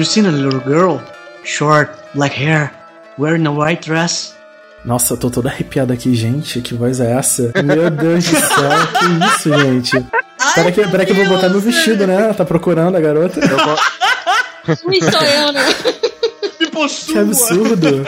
you seen a little girl? Short, black hair, wearing a white dress? Nossa, eu tô toda arrepiada aqui, gente. Que voz é essa? Meu Deus do céu, que isso, gente? Peraí que, pera que eu vou botar meu vestido, né? Tá procurando a garota. Fui sou eu, né? Que absurdo.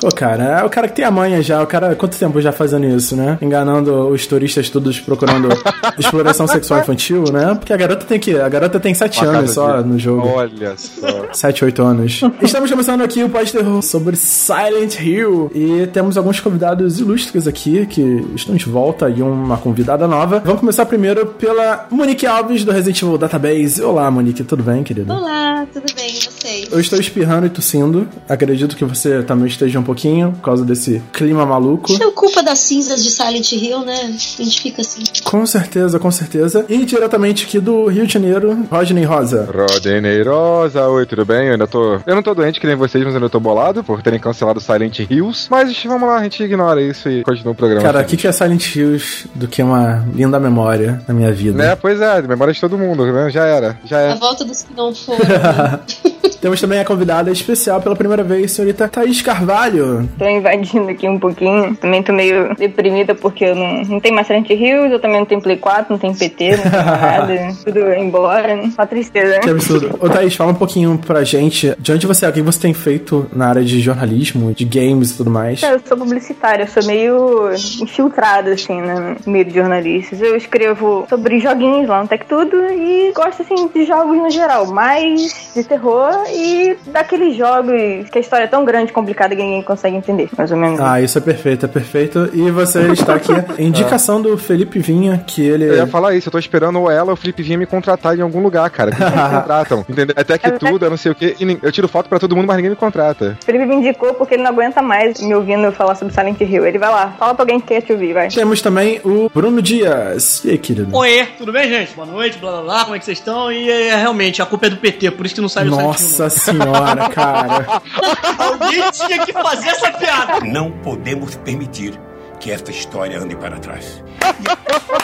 Pô, cara, é o cara que tem a manha já. O cara, quanto tempo já fazendo isso, né? Enganando os turistas todos procurando exploração sexual infantil, né? Porque a garota tem que. A garota tem 7 anos só no jogo. Olha só. 7, 8 anos. Estamos começando aqui o pós-terror sobre Silent Hill. E temos alguns convidados ilustres aqui que estão de volta e uma convidada nova. Vamos começar primeiro pela Monique Alves do Resident Evil Database. Olá, Monique, tudo bem, querida? Olá, tudo bem? E vocês? Eu estou espirrando e tossindo. Acredito que você também esteja um pouquinho por causa desse clima maluco. Isso é culpa das cinzas de Silent Hill, né? A gente fica assim. Com certeza, com certeza. E diretamente aqui do Rio de Janeiro, Rodney Rosa. Rodney Rosa, oi, tudo bem? Eu ainda tô. Eu não tô doente que nem vocês, mas eu ainda tô bolado por terem cancelado Silent Hills. Mas vamos lá, a gente ignora isso e continua o programa. Cara, o que, que é Silent Hills do que uma linda memória na minha vida? Né? Pois é, memória de todo mundo, né? Já era, já A é. volta dos que não foram. né? Temos também a convidada especial pela primeira vez, senhorita Thaís Carvalho. Tô invadindo aqui um pouquinho. Também tô meio deprimida porque eu não, não tenho mais Silent Hills, eu também não tenho Play 4, não tenho PT, não tenho nada. tudo embora, né? Só tristeza. Que absurdo. Ô Thaís, fala um pouquinho pra gente de onde você é, o que você tem feito na área de jornalismo, de games e tudo mais. Eu sou publicitária, eu sou meio infiltrada, assim, né, no meio de jornalistas. Eu escrevo sobre joguinhos lá no Tech Tudo e gosto, assim, de jogos no geral, mais de terror e daqueles jogos que a história é tão grande, complicada que ninguém consegue entender, mais ou menos. Ah, isso é perfeito, é perfeito. E você está aqui. Indicação do Felipe Vinha, que ele. Eu ia falar isso, eu tô esperando ou ela ou o Felipe vir me contratar em algum lugar, cara. que me contratam, entendeu? Até que tudo, eu não sei o quê. E eu tiro foto pra todo mundo, mas ninguém me contrata. Felipe me indicou porque ele não aguenta mais me ouvindo falar sobre Silent Hill. Ele vai lá, fala pra alguém que quer te ouvir, vai. Temos também o Bruno Dias. E aí, querido? Oê, tudo bem, gente? Boa noite, blá blá blá, como é que vocês estão? E é, realmente, a culpa é do PT, por isso que não sai o Silent Hill, Nossa senhora, cara. Alguém tinha que fazer essa piada. Não podemos permitir que esta história ande para trás.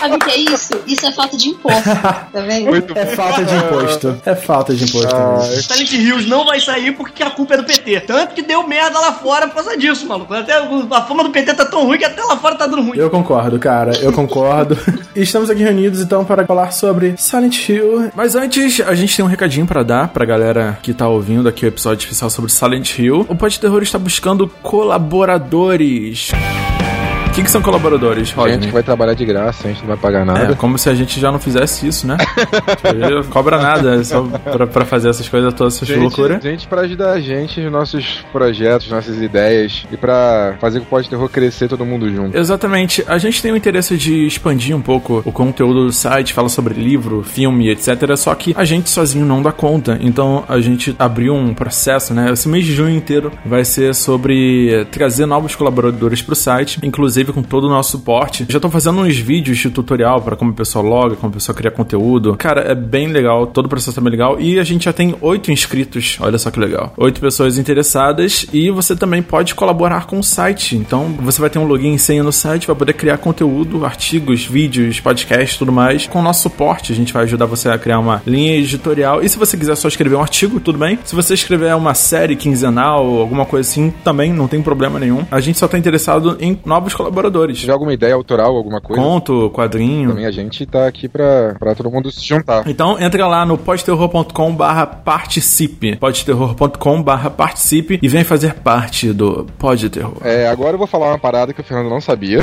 Sabe o que é isso? Isso é falta de imposto, tá vendo? Muito É falta de imposto. É falta de imposto. Ah. Silent Hills não vai sair porque a culpa é do PT. Tanto que deu merda lá fora por causa disso, maluco. Até a fama do PT tá tão ruim que até lá fora tá dando ruim. Eu concordo, cara, eu concordo. E Estamos aqui reunidos então para falar sobre Silent Hill. Mas antes, a gente tem um recadinho pra dar pra galera que tá ouvindo aqui o episódio especial sobre Silent Hill. O Pod Terror está buscando colaboradores. O que, que são colaboradores, gente Rodney? que vai trabalhar de graça, a gente não vai pagar É, nada. como se a gente já não fizesse isso, né? Tipo, cobra nada, é só pra, pra fazer essas coisas, todas essas Gente, loucuras. gente pra ajudar a gente nos nossos projetos, nossas ideias e pra fazer com o Pode Terror crescer todo mundo junto. Exatamente. A gente tem o interesse de expandir um pouco o conteúdo do site, fala sobre livro, filme, etc. Só que a gente sozinho não dá conta. Então a gente abriu um processo, né? Esse mês de junho inteiro vai ser sobre trazer novos colaboradores pro site, inclusive com todo o nosso suporte. Já tô fazendo uns vídeos de tutorial para como a pessoa loga, como a pessoa cria conteúdo. Cara, é bem legal, todo o processo é bem legal. E a gente já tem oito inscritos, olha só que legal. Oito pessoas interessadas e você também pode colaborar com o site. Então você vai ter um login e senha no site, vai poder criar conteúdo, artigos, vídeos, podcasts, tudo mais. Com o nosso suporte, a gente vai ajudar você a criar uma linha editorial. E se você quiser só escrever um artigo, tudo bem. Se você escrever uma série quinzenal alguma coisa assim, também não tem problema nenhum. A gente só tá interessado em novos colaboradores. Se tiver alguma ideia autoral, alguma coisa, Conto, quadrinho. também a gente tá aqui pra, pra todo mundo se juntar. Então entra lá no podterror.com barra participe. podterror.com barra participe e vem fazer parte do Pod Terror. É, agora eu vou falar uma parada que o Fernando não sabia.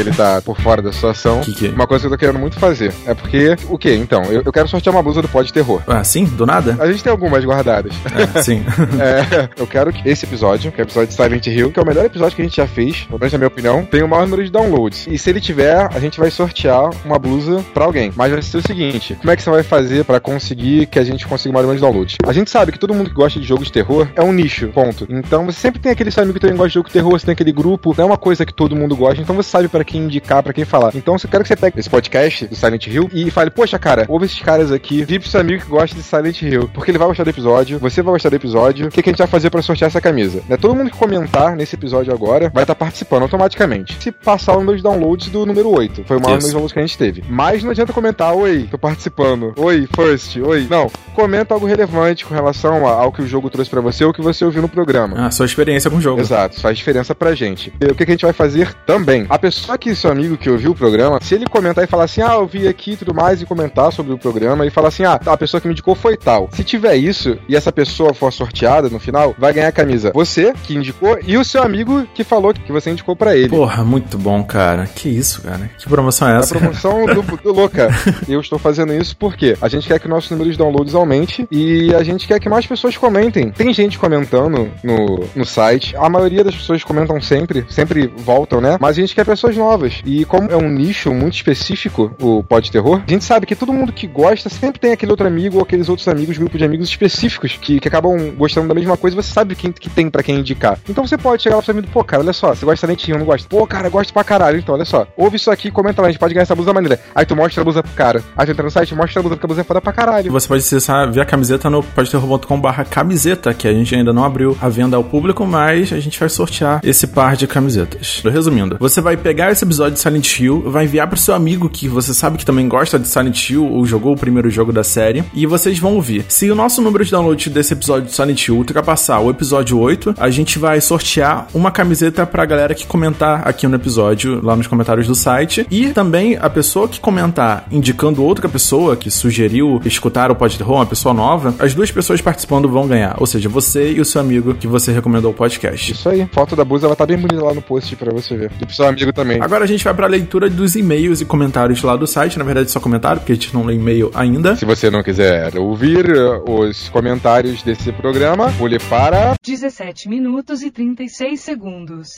Ele tá por fora da situação. Que que é? Uma coisa que eu tô querendo muito fazer. É porque, o que então? Eu, eu quero sortear uma blusa do Pod Terror. Ah, sim? Do nada? A gente tem algumas guardadas. É, sim. É, eu quero que esse episódio, que é o episódio de Silent Hill, que é o melhor episódio que a gente já fez, pelo menos na minha opinião, tem o maior número de downloads. E se ele tiver, a gente vai sortear uma blusa pra alguém. Mas vai ser o seguinte: como é que você vai fazer pra conseguir que a gente consiga o maior número de downloads? A gente sabe que todo mundo que gosta de jogos de terror é um nicho, ponto. Então você sempre tem aquele seu amigo que também gosta de jogo de terror, você tem aquele grupo, não é uma coisa que todo mundo gosta, então você sabe pra quem indicar, pra quem falar. Então, eu quero que você pegue esse podcast do Silent Hill e fale, poxa, cara, ouve esses caras aqui, vi pro seu amigo que gosta de Silent Hill, porque ele vai gostar do episódio, você vai gostar do episódio, o que, que a gente vai fazer pra sortear essa camisa? Né? Todo mundo que comentar nesse episódio agora vai estar participando automaticamente. Se passar o número de downloads do número 8, foi o maior número downloads que a gente teve. Mas não adianta comentar, oi, tô participando, oi, first, oi. Não, comenta algo relevante com relação ao que o jogo trouxe pra você ou que você ouviu no programa. A sua experiência com o jogo. Exato, faz diferença pra gente. E o que, que a gente vai fazer também? A pessoa que, seu amigo que ouviu o programa, se ele comentar e falar assim, ah, eu vi aqui e tudo mais, e comentar sobre o programa, e falar assim, ah, a pessoa que me indicou foi tal. Se tiver isso, e essa pessoa for sorteada no final, vai ganhar a camisa. Você, que indicou, e o seu amigo que falou que você indicou pra ele. Porra, muito bom, cara. Que isso, cara? Que promoção é A essa? promoção do, do Louca. Eu estou fazendo isso porque a gente quer que o nosso número de downloads aumente e a gente quer que mais pessoas comentem. Tem gente comentando no, no site. A maioria das pessoas comentam sempre, sempre voltam, né? Mas a gente quer pessoas novas. E como é um nicho muito específico, o Pod Terror, a gente sabe que todo mundo que gosta sempre tem aquele outro amigo ou aqueles outros amigos, grupo de amigos específicos que, que acabam gostando da mesma coisa. Você sabe quem que tem pra quem indicar. Então você pode chegar lá pro seu amigo, pô, cara, olha só, você gosta de Silent Hill, não gosta? Pô, cara, gosto pra caralho. Então, olha só, ouve isso aqui, comenta lá, a gente pode ganhar essa blusa maneira. Aí tu mostra a blusa pro cara. Aí tu entra no site, mostra a blusa, porque a blusa é foda pra caralho. Você pode acessar, ver a camiseta no podterror.com barra camiseta, que a gente ainda não abriu a venda ao público, mas a gente vai sortear esse par de camisetas. Resumindo, você vai pegar esse episódio de Silent Hill, vai enviar pro seu amigo que você sabe que também gosta de Silent Hill ou jogou o primeiro jogo da série, e vocês vão ouvir. Se o nosso número de download desse episódio de Silent Hill ultrapassar o episódio 8, a gente vai sortear uma camiseta pra galera que comentar aqui no episódio, lá nos comentários do site, e também a pessoa que comentar indicando outra pessoa que sugeriu escutar o Pod uma pessoa nova, as duas pessoas participando vão ganhar. Ou seja, você e o seu amigo que você recomendou o podcast. Isso aí. Foto da blusa, ela tá bem bonita lá no post pra você ver. E pro seu amigo também. Agora a gente vai pra leitura dos e-mails e comentários lá do site. Na verdade, só comentário, porque a gente não lê e-mail ainda. Se você não quiser ouvir uh, os comentários desse programa, pule para. 17 minutos e 36 segundos.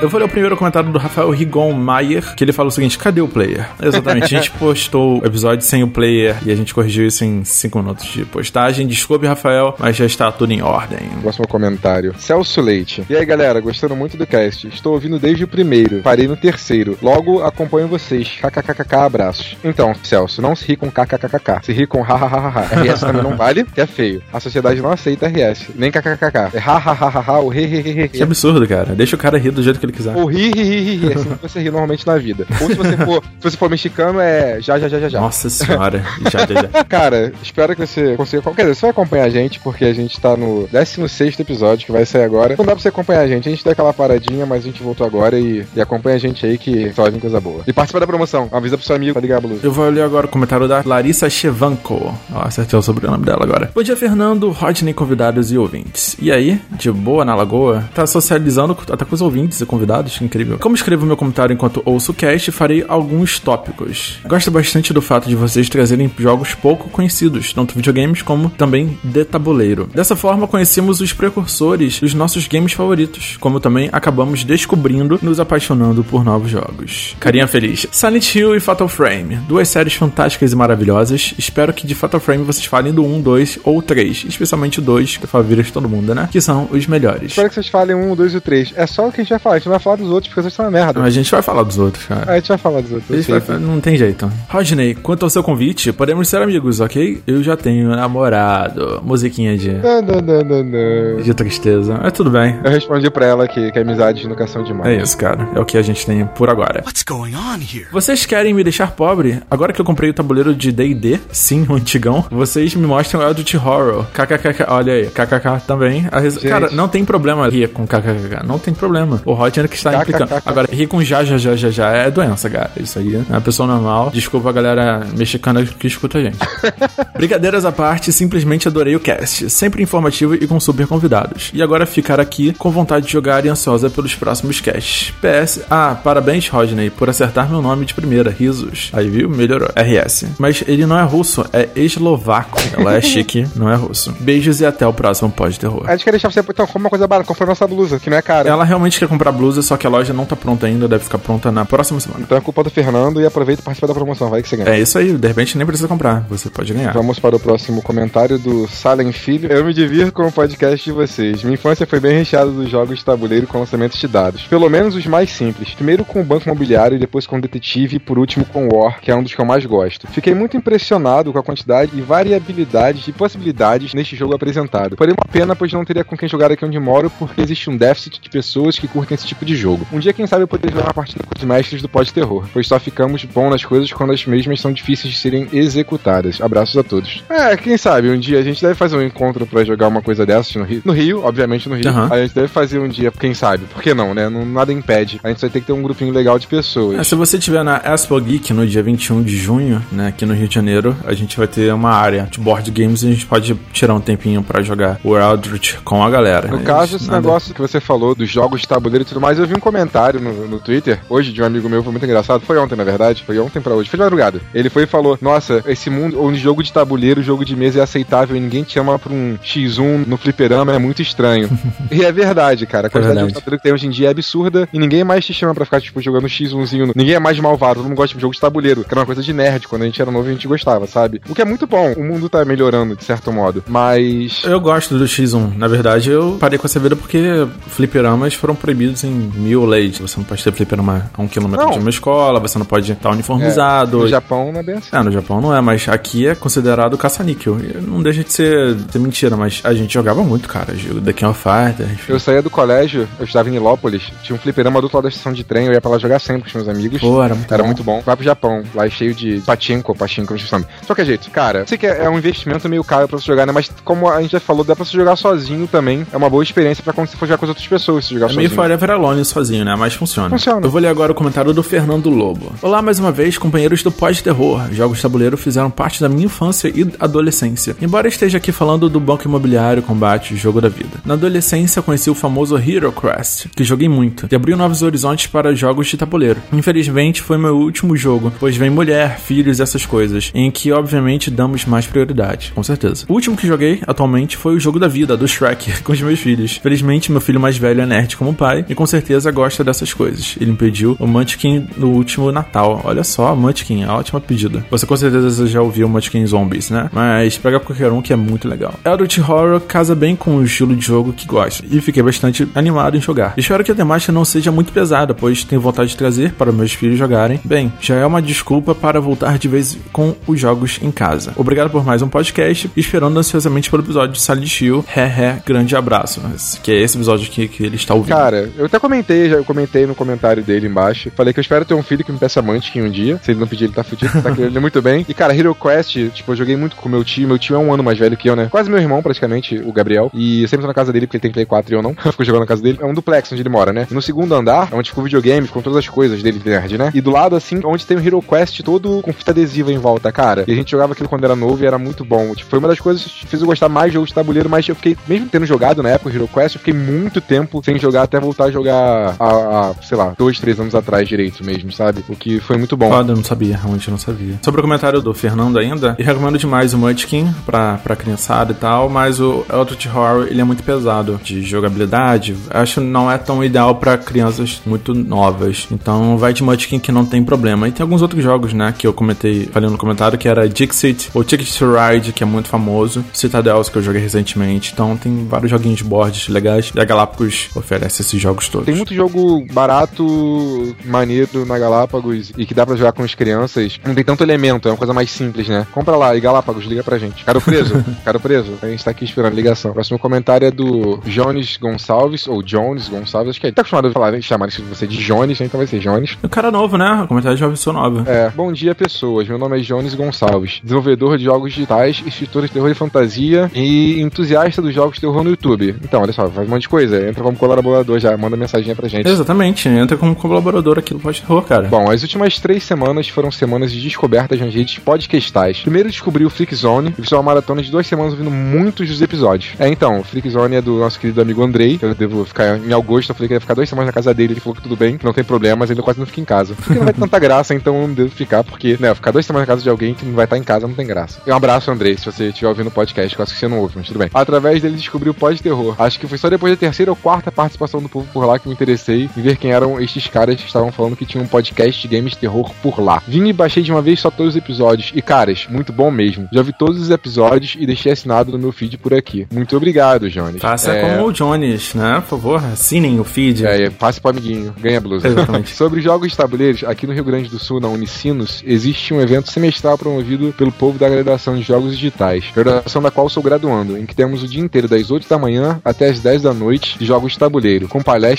Eu vou ler o primeiro comentário do Rafael Rigon Maier, que ele fala o seguinte: cadê o player? Exatamente, a gente postou o episódio sem o player e a gente corrigiu isso em 5 minutos de postagem. Desculpe, Rafael, mas já está tudo em ordem. Próximo comentário. Celso Leite. E aí, galera, gostando muito do cast. Estou ouvindo desde o primeiro. Parei no terceiro. Logo acompanho vocês. KKKK, abraços. Então, Celso, não se ri com KKKK. Se ri com hahaha. RS também não vale, que é feio. A sociedade não aceita RS. Nem KKKK. É hahaha, o hehehehe. Que absurdo, cara. Deixa o cara rir do jeito que ele quiser. Ou ri, ri, ri, ri, ri. É assim que você ri normalmente na vida. Ou se você for, se você for mexicano, é já, já, já, já, já. Nossa senhora. já, já, já. Cara, espero que você consiga. Quer dizer, você vai acompanhar a gente, porque a gente tá no 16 episódio que vai sair agora. Não dá pra você acompanhar a gente. A gente deu aquela paradinha, mas a gente voltou agora e, e acompanha a gente aí que só vem coisa boa. E participa da promoção. Avisa pro seu amigo pra ligar a blusa. Eu vou ler agora o comentário da Larissa Chevanco. Ó, acertei o sobrenome dela agora. Bom dia, Fernando, Rodney, convidados e ouvintes. E aí, de boa na lagoa? Tá socializando com- até com os ouvintes e convidados? Que incrível. Como escrevo meu comentário enquanto ouço o cast, farei alguns tópicos. Gosto bastante do fato de vocês trazerem jogos pouco conhecidos, tanto videogames como também de tabuleiro. Dessa forma, conhecemos os precursores dos nossos games favoritos, como também acabamos descobrindo, nos apaixonando por novos jogos. Carinha feliz. Silent Hill e Fatal Frame, duas séries fantásticas e maravilhosas. Espero que de Fatal Frame vocês falem do 1, 2 ou 3, especialmente o 2, que é favorito de todo mundo, né? Que são os melhores. Espero que vocês falem um, dois e o três. É só o que a gente vai falar. Gente vai falar dos outros, porque vocês são uma merda. A gente vai falar dos outros, cara. A gente vai falar dos outros. A gente vai- sei. não tem jeito. Rodney, quanto ao seu convite, podemos ser amigos, ok? Eu já tenho namorado. Musiquinha de, Não, não, não, não, não. de tristeza. Mas tudo bem. Eu respondi pra ela que, que amizade e educação demais. É isso, cara. É o que a gente tem por agora. What's going on here? Vocês querem me deixar pobre? Agora que eu comprei o tabuleiro de D&D, sim, o antigão, vocês me mostram Eldritch Horror. KKKK, olha aí, KKK também. A res-. Cara, não tem problema rir com KKKK, não tem problema. O Que está implicando. Agora, rir com já, já, já, já, já é doença, cara. Isso aí é uma pessoa normal. Desculpa a galera mexicana que escuta a gente. Brincadeiras à parte, simplesmente adorei o cast. Sempre informativo e com super convidados. E agora ficar aqui com vontade de jogar e ansiosa pelos próximos casts. PS. Ah, parabéns, Rodney, por acertar meu nome de primeira. Risos. Aí, viu? Melhorou. RS. Mas ele não é russo, é eslovaco. Ela é chique, não é russo. Beijos e até o próximo pós-terror. A gente quer deixar você então comprar uma coisa barata, comprar nossa blusa, que não é cara. Ela realmente quer comprar blusa blusas, só que a loja não tá pronta ainda, deve ficar pronta na próxima semana. Então é culpa do Fernando e aproveita e participa da promoção, vai que você ganha. É isso aí, de repente nem precisa comprar, você pode ganhar. Vamos para o próximo comentário do Salem Filho. Eu me divirto com o podcast de vocês. Minha infância foi bem recheada dos jogos de tabuleiro com lançamentos de dados. Pelo menos os mais simples. Primeiro com o Banco Imobiliário depois com o Detetive e por último com o War, que é um dos que eu mais gosto. Fiquei muito impressionado com a quantidade e variabilidade de possibilidades neste jogo apresentado. Porém, uma pena, pois não teria com quem jogar aqui onde moro, porque existe um déficit de pessoas que curtem esse tipo de jogo. Um dia, quem sabe, eu poderia jogar uma partida com os mestres do pós-terror, pois só ficamos bom nas coisas quando as mesmas são difíceis de serem executadas. Abraços a todos. É, quem sabe, um dia a gente deve fazer um encontro pra jogar uma coisa dessas no Rio. No Rio, obviamente no Rio. Aham. A gente deve fazer um dia, quem sabe, por que não, né? Não, nada impede. A gente vai ter que ter um grupinho legal de pessoas. É, se você estiver na Expo Geek no dia 21 de junho, né, aqui no Rio de Janeiro, a gente vai ter uma área de board games e a gente pode tirar um tempinho pra jogar o Eldritch com a galera. No É, caso, esse nada- negócio que você falou dos jogos de tabuleiro e tudo mais, eu vi um comentário no, no Twitter, hoje, de um amigo meu, foi muito engraçado. Foi ontem, na verdade. Foi ontem pra hoje. Foi de madrugada. Ele foi e falou: Nossa, esse mundo onde jogo de tabuleiro, jogo de mesa é aceitável e ninguém te chama pra um X1 no fliperama é muito estranho. e é verdade, cara. A quantidade de verdade. jogo de tabuleiro que tem hoje em dia é absurda e ninguém mais te chama pra ficar, tipo, jogando X1zinho. no- Ninguém é mais malvado, todo mundo gosta de jogo de tabuleiro, que era uma coisa de nerd. Quando a gente era novo, a gente gostava, sabe? O que é muito bom. O mundo tá melhorando, de certo modo. Mas. Eu gosto do X1. Na verdade, eu parei com essa vida porque fliperamas foram proibidos em mil leis. Você não pode ter fliperama a um quilômetro Não. de uma escola, você não pode estar É, uniformizado. no Japão não é bem assim. É, no Japão não é, mas aqui é considerado caça-níquel. Não deixa de ser, ser mentira, mas a gente jogava muito, cara. The King of Fighters, enfim. Eu saía do colégio, eu estava em Nilópolis, tinha um fliperama do outro lado da estação de trem, eu ia pra lá jogar sempre com os meus amigos. Pô, era muito Era bom. muito bom. Vai pro Japão, lá é cheio de pachinko, pachinko, não sei chama. De qualquer jeito, cara, sei que é é um investimento meio caro pra você jogar, né? Mas como a gente já falou, dá pra você jogar sozinho também. É uma boa experiência pra quando você for jogar com as outras pessoas, se jogar É meio sozinho. Forever Alone sozinho, né? Mas funciona. Funciona. Eu vou ler agora o comentário do Fernando Lobo. Olá mais uma vez, companheiros do pós-terror. Jogos de tabuleiro fizeram parte da minha infância e adolescência. Embora esteja aqui falando do banco imobiliário, combate, jogo da vida. Na adolescência conheci o famoso Hero Quest, que joguei muito, e abriu novos horizontes para jogos de tabuleiro. Infelizmente foi meu último jogo, pois vem mulher, filhos e essas coisas, em que obviamente damos mais prioridade, com certeza. O último que joguei atualmente foi o jogo da vida, do Shrek, com os meus filhos. Felizmente meu filho mais velho é nerd como o pai e com certeza gosta dessas coisas. Ele me pediu o Munchkin no último Natal. Olha só, Munchkin, é ótima pedida. Você com certeza já ouviu o Munchkin Zombies, né? Mas pega qualquer um que é muito legal. Eldritch Horror casa bem com o estilo de jogo que gosta e fiquei bastante animado em jogar. Espero que a temática não seja muito pesada, pois tenho vontade de trazer para meus filhos jogarem. Bem, já é uma desculpa para voltar de vez com os jogos em casa. Obrigado por mais um podcast, esperando ansiosamente pelo episódio de Silent Hill. He he, grande abraço. Que é esse episódio aqui que ele está ouvindo. Cara, eu até comentei, já eu comentei no comentário dele embaixo. Falei que eu espero ter um filho que me peça Munchkin um dia. Se ele não pedir, ele tá fudido, tá querendo ele muito bem. E, cara, Hero Quest, tipo, eu joguei muito com meu tio. Meu tio é um ano mais velho que eu, né? Quase meu irmão, praticamente, o Gabriel. E eu sempre tô na casa dele porque ele tem Play 4 e eu não. Eu fico jogando na casa dele. É um duplex onde ele mora, né? E no segundo andar, é onde fica o videogame, com todas as coisas dele de nerd, né? E do lado, assim, onde tem o Hero Quest todo com fita adesiva em volta, cara. E a gente jogava aquilo quando era novo e era muito bom. Tipo, foi uma das coisas que fez eu gostar mais de jogos de tabuleiro, mas eu fiquei, mesmo tendo jogado na época o Hero Quest, eu fiquei muito tempo sem jogar até voltar a jogar há, há, sei lá, dois, três anos atrás direito mesmo, sabe? O que foi muito bom. Foda, eu não sabia, realmente não sabia. Sobre o comentário do Fernando ainda, eu recomendo demais o Munchkin pra, pra criançada e tal, mas o Eldritch Horror, ele é muito pesado de jogabilidade. Acho não é tão ideal pra crianças muito novas. Então vai de Munchkin que não tem problema. E tem alguns outros jogos, né, que eu comentei, falei no comentário, que era Dixit, ou Ticket to Ride, que é muito famoso, Citadels, que eu joguei recentemente. Então tem vários joguinhos de boards legais. E a Galápagos oferece esses jogos todos. Tem muito jogo barato, maneiro na Galápagos e que dá pra jogar com as crianças. Não tem tanto elemento, é uma coisa mais simples, né? Compra lá e Galápagos, liga pra gente. Caro preso, caro preso, a gente tá aqui esperando a ligação. O próximo comentário é do Jones Gonçalves, ou Jones Gonçalves, acho que ele tá acostumado a falar, né? chamar você de Jones, né? então vai ser Jones. O cara novo, né? O comentário de uma pessoa nova. É, bom dia pessoas, meu nome é Jones Gonçalves, desenvolvedor de jogos digitais, escritor de terror e fantasia e entusiasta dos jogos de terror no YouTube. Então, olha só, faz um monte de coisa, entra como colaborador já, manda mensagem pra gente. Exatamente, entra como colaborador aqui do Pode Terror, cara. Bom, as últimas três semanas foram semanas de descobertas nas redes podcastais. Primeiro descobri o Flickzone e fiz uma maratona de duas semanas ouvindo muitos dos episódios. É, então, o Flickzone é do nosso querido amigo Andrei, eu devo ficar em agosto, eu falei que ia ficar duas semanas na casa dele, ele falou que tudo bem, que não tem problema, mas ainda quase não fica em casa. Porque não vai ter tanta graça, então eu não devo ficar, porque, né, ficar duas semanas na casa de alguém que não vai estar em casa não tem graça. Um abraço, Andrei, se você estiver ouvindo o podcast, que eu acho que você não ouve, mas tudo bem. Através dele descobri o pós-terror. Acho que foi só depois da terceira ou quarta participação do povo por lá lá que me interessei em ver quem eram estes caras que estavam falando que tinham um podcast de games terror por lá. Vim e baixei de uma vez só todos os episódios. E, caras, muito bom mesmo. Já vi todos os episódios e deixei assinado no meu feed por aqui. Muito obrigado, Jones. Faça É, como o Jones, né? Por favor, assinem o feed. É, passe pro amiguinho, ganha blusa. Exatamente. Sobre jogos de tabuleiros, aqui no Rio Grande do Sul, na Unicinos, existe um evento semestral promovido pelo povo da graduação de jogos digitais, graduação da qual sou graduando, em que temos o dia inteiro das 8 da manhã até as 10 da noite de jogos de tabuleiro, com palestras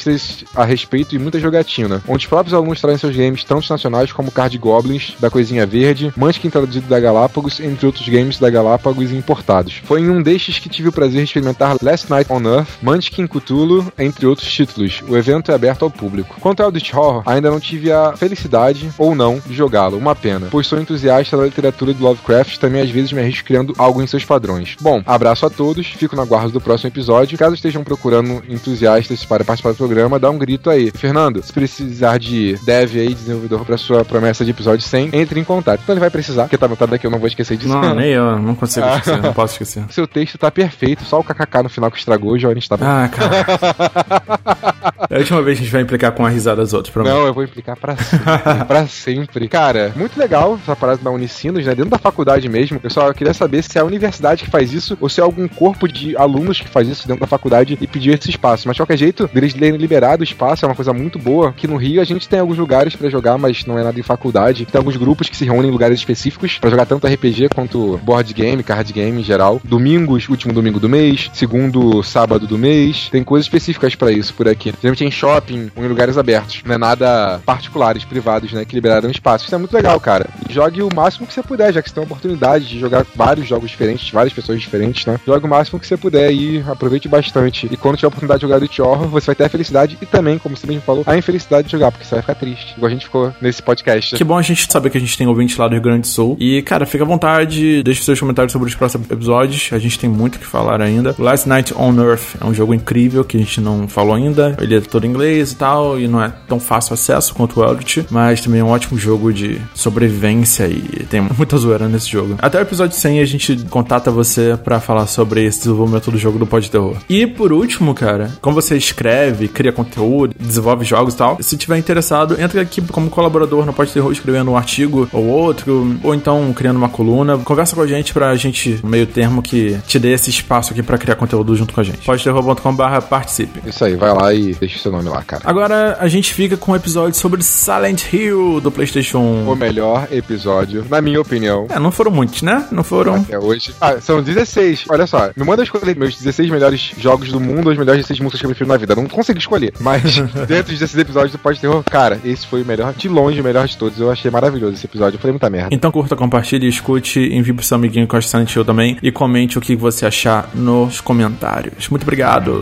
a respeito e muita jogatina, onde os próprios alunos trazem seus games tanto nacionais como Card Goblins, da Coisinha Verde, Munchkin traduzido da Galápagos, entre outros games da Galápagos importados. Foi em um destes que tive o prazer de experimentar Last Night on Earth, Munchkin Cthulhu, entre outros títulos. O evento é aberto ao público. Quanto ao Eldritch Horror, ainda não tive a felicidade, ou não, de jogá-lo. Uma pena, pois sou entusiasta da literatura de Lovecraft também às vezes me arrisco criando algo em seus padrões. Bom, abraço a todos, fico na guarda do próximo episódio. Caso estejam procurando entusiastas para participar do programa, dá um grito aí. Fernando, se precisar de dev aí, desenvolvedor para sua promessa de episódio 100, entre em contato. Então ele vai precisar, porque tá anotado aqui, eu não vou esquecer disso. Não, nem eu, não consigo esquecer, não posso esquecer. Seu texto tá perfeito, só o kkk no final que estragou, o Jones tá Ah, cara. É a última vez que a gente vai implicar com a risada dos outros, prometo. Não, eu vou implicar pra sempre. pra sempre. Cara, muito legal essa parada da Unicinos, né? Dentro da faculdade mesmo. Eu só queria saber se é a universidade que faz isso ou se é algum corpo de alunos que faz isso dentro da faculdade e pedir esse espaço. Mas de qualquer jeito, eles terem liberado espaço é uma coisa muito boa. Que no Rio a gente tem alguns lugares pra jogar, mas não é nada em faculdade. Tem alguns grupos que se reúnem em lugares específicos pra jogar tanto RPG quanto board game, card game em geral. Domingos, último domingo do mês, segundo sábado do mês. Tem coisas específicas pra isso por aqui. Geralmente em shopping ou em lugares abertos. Não é nada particulares, privados, né? Que liberaram espaço. Isso é muito legal, cara. Jogue o máximo que você puder, já que você tem a oportunidade de jogar vários jogos diferentes, várias pessoas diferentes, né? Jogue o máximo que você puder e aproveite bastante. E quando tiver a oportunidade de jogar do Horror, você vai ter a felicidade e também, como você mesmo falou, a infelicidade de jogar, porque você vai ficar triste. Igual a gente ficou nesse podcast. Que bom a gente saber que a gente tem ouvinte lá do Rio Grande do Sul. E, cara, fica à vontade, deixe seus comentários sobre os próximos episódios. A gente tem muito o que falar ainda. Last Night on Earth é um jogo incrível que a gente não falou ainda. Ele é todo em inglês e tal, e não é tão fácil acesso quanto o Eldritch, mas também é um ótimo jogo de sobrevivência e tem muita zoeira nesse jogo. Até o episódio 100 a gente contata você pra falar sobre esse desenvolvimento do jogo do Pod Terror. E por último, cara, como você escreve, cria conteúdo, desenvolve jogos e tal, se tiver interessado, entra aqui como colaborador no Pod Terror escrevendo um artigo ou outro, ou então criando uma coluna. Conversa com a gente pra gente, meio termo, que te dê esse espaço aqui pra criar conteúdo junto com a gente. podterror.com.br participe. Isso aí, vai lá e deixa o seu nome lá, cara. Agora a gente fica com um episódio sobre Silent Hill do PlayStation 1. O melhor episódio, na minha opinião. É, não foram muitos, né? Não foram. Até hoje. Ah, são 16. Olha só, me manda escolher meus 16 melhores jogos do mundo, os melhores 16 músicas que eu prefiro na vida. Não consegui escolher. Mas dentro desses episódios do Pode Terror, cara, esse foi o melhor, de longe, o melhor de todos. Eu achei maravilhoso esse episódio. Eu falei muita merda. Então curta, compartilhe, escute, envie pro seu amiguinho que gosta de também e comente o que você achar nos comentários. Muito obrigado.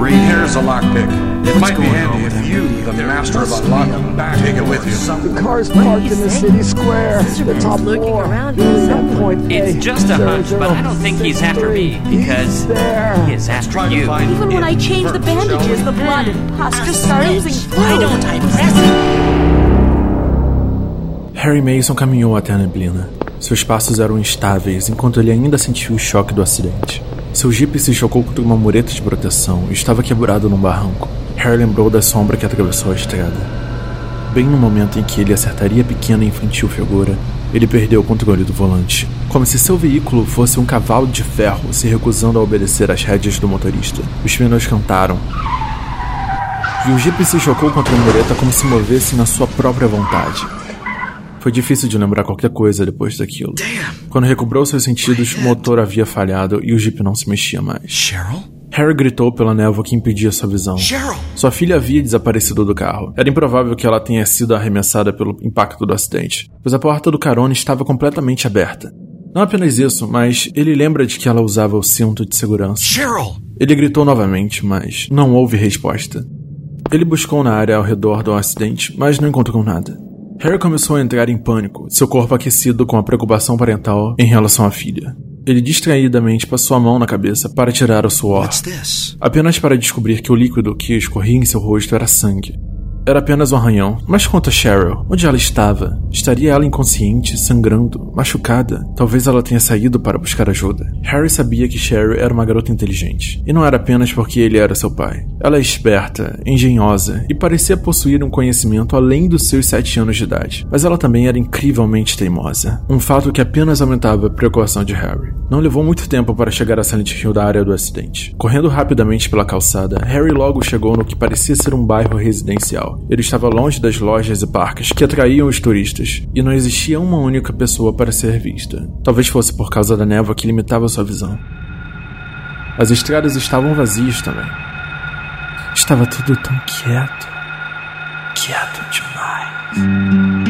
Reed, here's a lockpick. It might be handy if you, the master of unlocking, take it with you. The car's parked in the city square. The top looking floor. point It's just a hunch, but I don't think he's after me because he is after you. Even when I change the bandages, the blood and pus just start oozing Why don't I press it? Harry Mason caminhou até a neblina. Seus passos eram instáveis enquanto ele ainda sentia o choque do acidente. Seu jipe se chocou contra uma mureta de proteção e estava quebrado num barranco. Harry lembrou da sombra que atravessou a estrada. Bem no momento em que ele acertaria a pequena e infantil figura, ele perdeu o controle do volante, como se seu veículo fosse um cavalo de ferro se recusando a obedecer às rédeas do motorista. Os pneus cantaram. E o jipe se chocou contra a mureta como se movesse na sua própria vontade. Foi difícil de lembrar qualquer coisa depois daquilo. Quando recobrou seus sentidos, o motor havia falhado e o jipe não se mexia mais. Cheryl? Harry gritou pela névoa que impedia sua visão. Cheryl! Sua filha havia desaparecido do carro. Era improvável que ela tenha sido arremessada pelo impacto do acidente, pois a porta do carona estava completamente aberta. Não apenas isso, mas ele lembra de que ela usava o cinto de segurança. Cheryl! Ele gritou novamente, mas não houve resposta. Ele buscou na área ao redor do acidente, mas não encontrou nada. Harry começou a entrar em pânico, seu corpo aquecido com a preocupação parental em relação à filha. Ele distraidamente passou a mão na cabeça para tirar o suor, apenas para descobrir que o líquido que escorria em seu rosto era sangue. Era apenas um arranhão. Mas quanto a Cheryl, onde ela estava? Estaria ela inconsciente, sangrando, machucada? Talvez ela tenha saído para buscar ajuda. Harry sabia que Cheryl era uma garota inteligente. E não era apenas porque ele era seu pai. Ela é esperta, engenhosa e parecia possuir um conhecimento além dos seus sete anos de idade. Mas ela também era incrivelmente teimosa. Um fato que apenas aumentava a preocupação de Harry. Não levou muito tempo para chegar a Silent Hill da área do acidente. Correndo rapidamente pela calçada, Harry logo chegou no que parecia ser um bairro residencial. Ele estava longe das lojas e parques que atraíam os turistas, e não existia uma única pessoa para ser vista. Talvez fosse por causa da névoa que limitava sua visão. As estradas estavam vazias também. Estava tudo tão quieto. Quieto demais.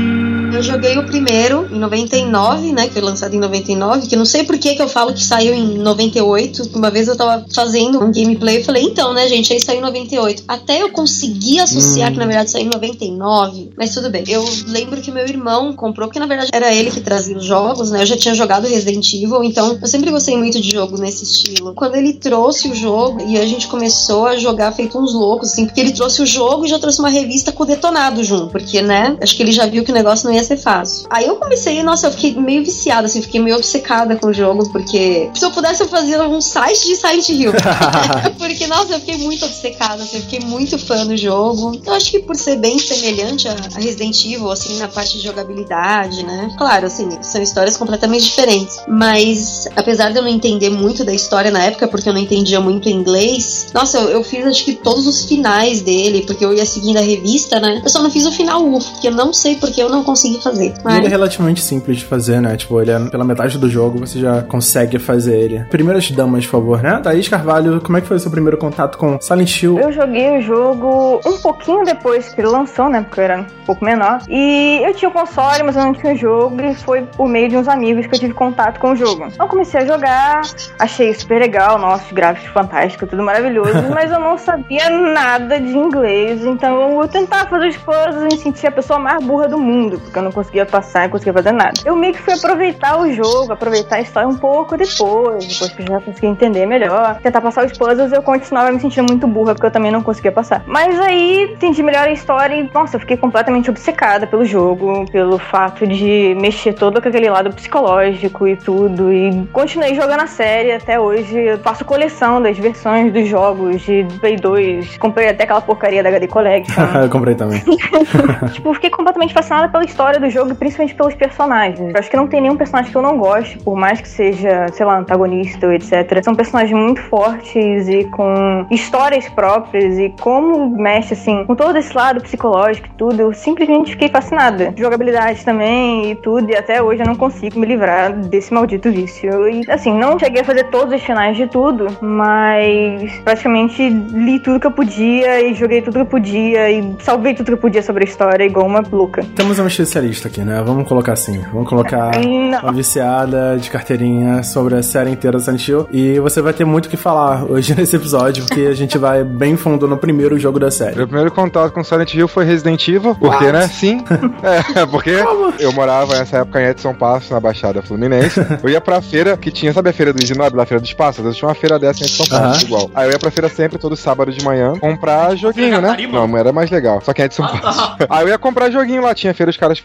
Eu joguei o primeiro em 99, né? Que foi lançado em 99. Que não sei por que, que eu falo que saiu em 98. Uma vez eu tava fazendo um gameplay e falei, então, né, gente, aí saiu em 98. Até eu conseguir associar Hum. que na verdade saiu em 99. Mas tudo bem. Eu lembro que meu irmão comprou, porque na verdade era ele que trazia os jogos, né? Eu já tinha jogado Resident Evil, então eu sempre gostei muito de jogo nesse estilo. Quando ele trouxe o jogo e a gente começou a jogar feito uns loucos, assim, porque ele trouxe o jogo e já trouxe uma revista com o detonado junto, porque, né? Acho que ele já viu que o negócio não ia ser fácil. Aí eu comecei, nossa, eu fiquei meio viciada, assim, fiquei meio obcecada com o jogo, porque se eu pudesse eu fazia um site de Silent Hill. porque, nossa, eu fiquei muito obcecada, assim, eu fiquei muito fã do jogo. Eu acho que por ser bem semelhante a Resident Evil, assim, na parte de jogabilidade, né? Claro, assim, são histórias completamente diferentes. Mas, apesar de eu não entender muito da história na época, porque eu não entendia muito inglês, nossa, eu, eu fiz acho que todos os finais dele, porque eu ia seguindo a revista, né? Eu só não fiz o final UF, porque eu não sei porque eu não consegui fazer. E ele é Mas... relativamente simples de fazer, né? Tipo, ele é pela metade do jogo, você já consegue fazer ele. Primeiras damas, por favor, né? Thaís Carvalho, como é que foi o seu primeiro contato com Silent Hill? Eu joguei o jogo um pouquinho depois que ele lançou, né? Porque eu era um pouco menor. E eu tinha o console, mas eu não tinha o jogo. E foi por meio de uns amigos que eu tive contato com o jogo. Então eu comecei a jogar, achei super legal, nossa, os gráficos fantásticos, tudo maravilhoso. mas eu não sabia nada de inglês. Então eu tentava fazer as coisas e me sentia a pessoa mais burra do mundo. Porque eu não conseguia passar, não conseguia fazer nada. Eu meio que fui aproveitar o jogo, aproveitar a história um pouco depois. Depois que eu já consegui entender melhor. Tentar passar os puzzles, eu continuava me sentindo muito burra, porque eu também não conseguia passar. Mas aí entendi melhor a história e, nossa, eu fiquei completamente obcecada pelo jogo, pelo fato de mexer todo com aquele lado psicológico e tudo. E continuei jogando a série até hoje. Eu faço coleção das versões dos jogos de Play 2. Comprei até aquela porcaria da HD Collection. eu comprei também. tipo, fiquei completamente fascinada pela história do jogo principalmente pelos personagens. Eu acho que não tem nenhum personagem que eu não goste, por mais que seja, sei lá, antagonista etc. São personagens muito fortes e com histórias próprias e como mexe, assim, com todo esse lado psicológico e tudo. Eu simplesmente fiquei fascinada. Jogabilidade também e tudo, e até hoje eu não consigo me livrar desse maldito vício. E, assim, não cheguei a fazer todos os finais de tudo, mas praticamente li tudo que eu podia e joguei tudo que eu podia e salvei tudo que eu podia sobre a história, igual uma louca. Temos uma especialista aqui, né? Vamos colocar assim. Vamos colocar Não. uma viciada de carteirinha sobre a série inteira do Silent Hill. E você vai ter muito o que falar hoje nesse episódio, porque a gente vai bem fundo no primeiro jogo da série. Meu primeiro contato com Silent Hill foi Resident Evil, porque, What? né? Sim. É, porque eu morava nessa época em Edson Passo, na Baixada Fluminense. Eu ia pra feira que tinha, sabe a feira do Inob, lá, a feira dos pássaros? Tinha uma feira dessa em Edson Passo, Aham. igual. Aí eu ia pra feira sempre, todo sábado de manhã, comprar joguinho, né? Não, era mais legal. Só que em Edson Passo. Aí eu ia comprar joguinho lá, tinha feira, os caras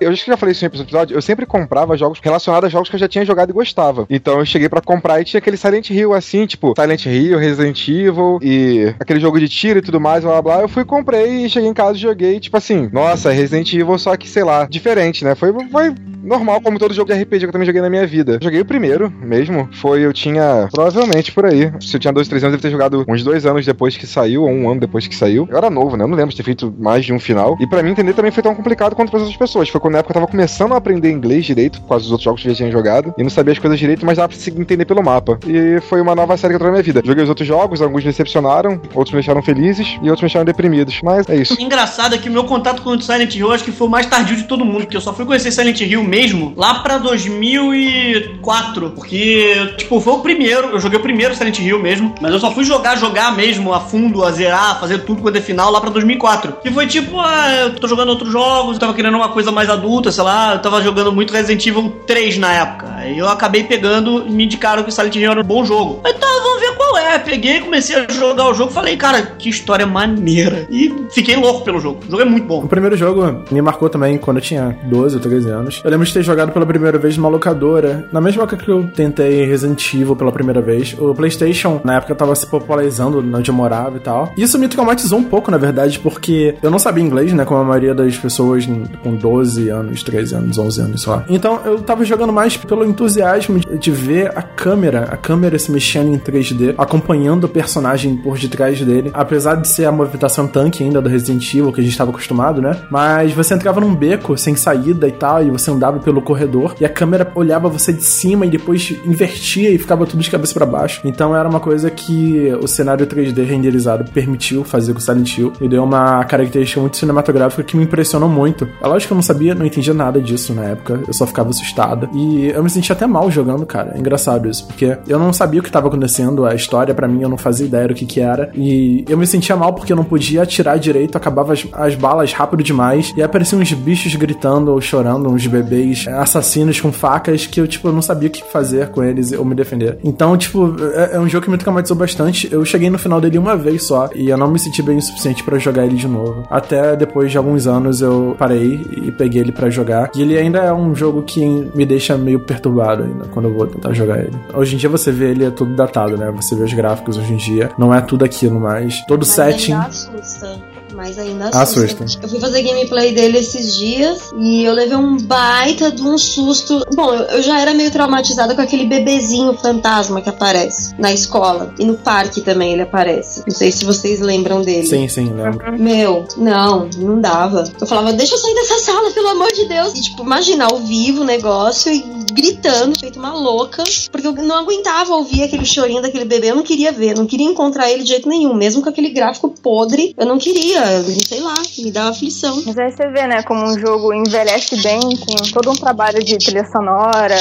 Eu acho que já falei isso outro episódio, eu sempre comprava jogos relacionados a jogos que eu já tinha jogado e gostava. Então eu cheguei pra comprar e tinha aquele Silent Hill assim, tipo, Silent Hill, Resident Evil e aquele jogo de tiro e tudo mais, blá blá blá. Eu fui, comprei e cheguei em casa e joguei, tipo assim, nossa, Resident Evil, só que, sei lá, diferente, né? Foi, foi normal, como todo jogo de RPG que eu também joguei na minha vida. Joguei o primeiro mesmo, foi, eu tinha, provavelmente por aí, se eu tinha dois, três anos, eu devo ter jogado uns dois anos depois que saiu, ou um ano depois que saiu. Eu era novo, né? Eu não lembro de ter feito mais de um final. E pra mim entender também foi tão complicado quanto para outras pessoas. Foi quando na época eu tava começando a aprender inglês direito, por causa dos outros jogos que eu já tinha jogado, e não sabia as coisas direito, mas dava pra se entender pelo mapa. E foi uma nova série que eu trouxe na minha vida. Joguei os outros jogos, alguns me decepcionaram, outros me deixaram felizes e outros me deixaram deprimidos. Mas é isso. Engraçado é que o meu contato com o Silent Hill acho que foi o mais tardio de todo mundo, porque eu só fui conhecer Silent Hill mesmo lá pra 2004, porque, tipo, foi o primeiro, eu joguei o primeiro Silent Hill mesmo, mas eu só fui jogar, jogar mesmo a fundo, a zerar, fazer tudo quando é final lá pra 2004. Que foi tipo, ah, eu tô jogando outros jogos, eu tava querendo uma coisa mais adulta, sei lá, eu tava jogando muito Resident Evil 3 na época. Aí eu acabei pegando e me indicaram que o Silent Hill era um bom jogo. Tá, vamos ver qual Qual é? Peguei, comecei a jogar o jogo, falei, cara, que história maneira. E fiquei louco pelo jogo. O jogo é muito bom. O primeiro jogo me marcou também quando eu tinha 12 ou 13 anos. Eu lembro de ter jogado pela primeira vez numa locadora. Na mesma época que eu tentei Resident Evil pela primeira vez, o PlayStation, na época, tava se popularizando onde eu morava e tal. Isso me traumatizou um pouco, na verdade, porque eu não sabia inglês, né? Como a maioria das pessoas com 12 anos, 13 anos, 11 anos, lá. Então eu tava jogando mais pelo entusiasmo de, ver a câmera, a câmera se mexendo em 3D, acompanhando o personagem por detrás dele. Apesar de ser a movimentação tanque ainda do Resident Evil, que a gente tava acostumado, né? Mas você entrava num beco sem saída e tal, e você andava pelo corredor, e a câmera olhava você de cima e depois invertia e ficava tudo de cabeça para baixo. Então era uma coisa que o cenário 3D renderizado permitiu fazer com Silent Hill e deu uma característica muito cinematográfica que me impressionou muito. É lógico que não sabia, não entendia nada disso na época, eu só ficava assustado. E eu me sentia até mal jogando, cara. É engraçado isso, porque eu não sabia o que estava acontecendo, a história para mim eu não fazia ideia do que que era. E eu me sentia mal porque eu não podia atirar direito, acabava as, as balas rápido demais e apareciam uns bichos gritando ou chorando, uns bebês assassinos com facas que eu, tipo, não sabia o que fazer com eles ou me defender. Então, tipo, é, é um jogo que me traumatizou bastante. Eu cheguei no final dele uma vez só e eu não me senti bem o suficiente para jogar ele de novo. Até depois de alguns anos eu parei e peguei ele para jogar. E ele ainda é um jogo que me deixa meio perturbado ainda quando eu vou tentar jogar ele. Hoje em dia você vê ele é tudo datado, né? Você vê os gráficos hoje em dia, não é tudo aquilo mais. Todo Mas setting. Ainda assusta. Mas ainda Assusta. assusta. Eu fui fazer gameplay dele esses dias e eu levei um baita de um susto. Bom, eu, eu já era meio traumatizada com aquele bebezinho fantasma que aparece na escola. E no parque também ele aparece. Não sei se vocês lembram dele. Sim, sim, lembro. Meu, não, não dava. Eu falava, deixa eu sair dessa sala, pelo amor de Deus. E, tipo, imagina, ao vivo o negócio e gritando, feito uma louca, porque eu não aguentava ouvir aquele chorinho daquele bebê. Eu não queria ver, não queria encontrar ele de jeito nenhum. Mesmo com aquele gráfico podre, eu não queria, sei lá, me dava aflição. Mas aí você vê, né, como um jogo envelhece bem, tem todo um trabalho de trilha sonora,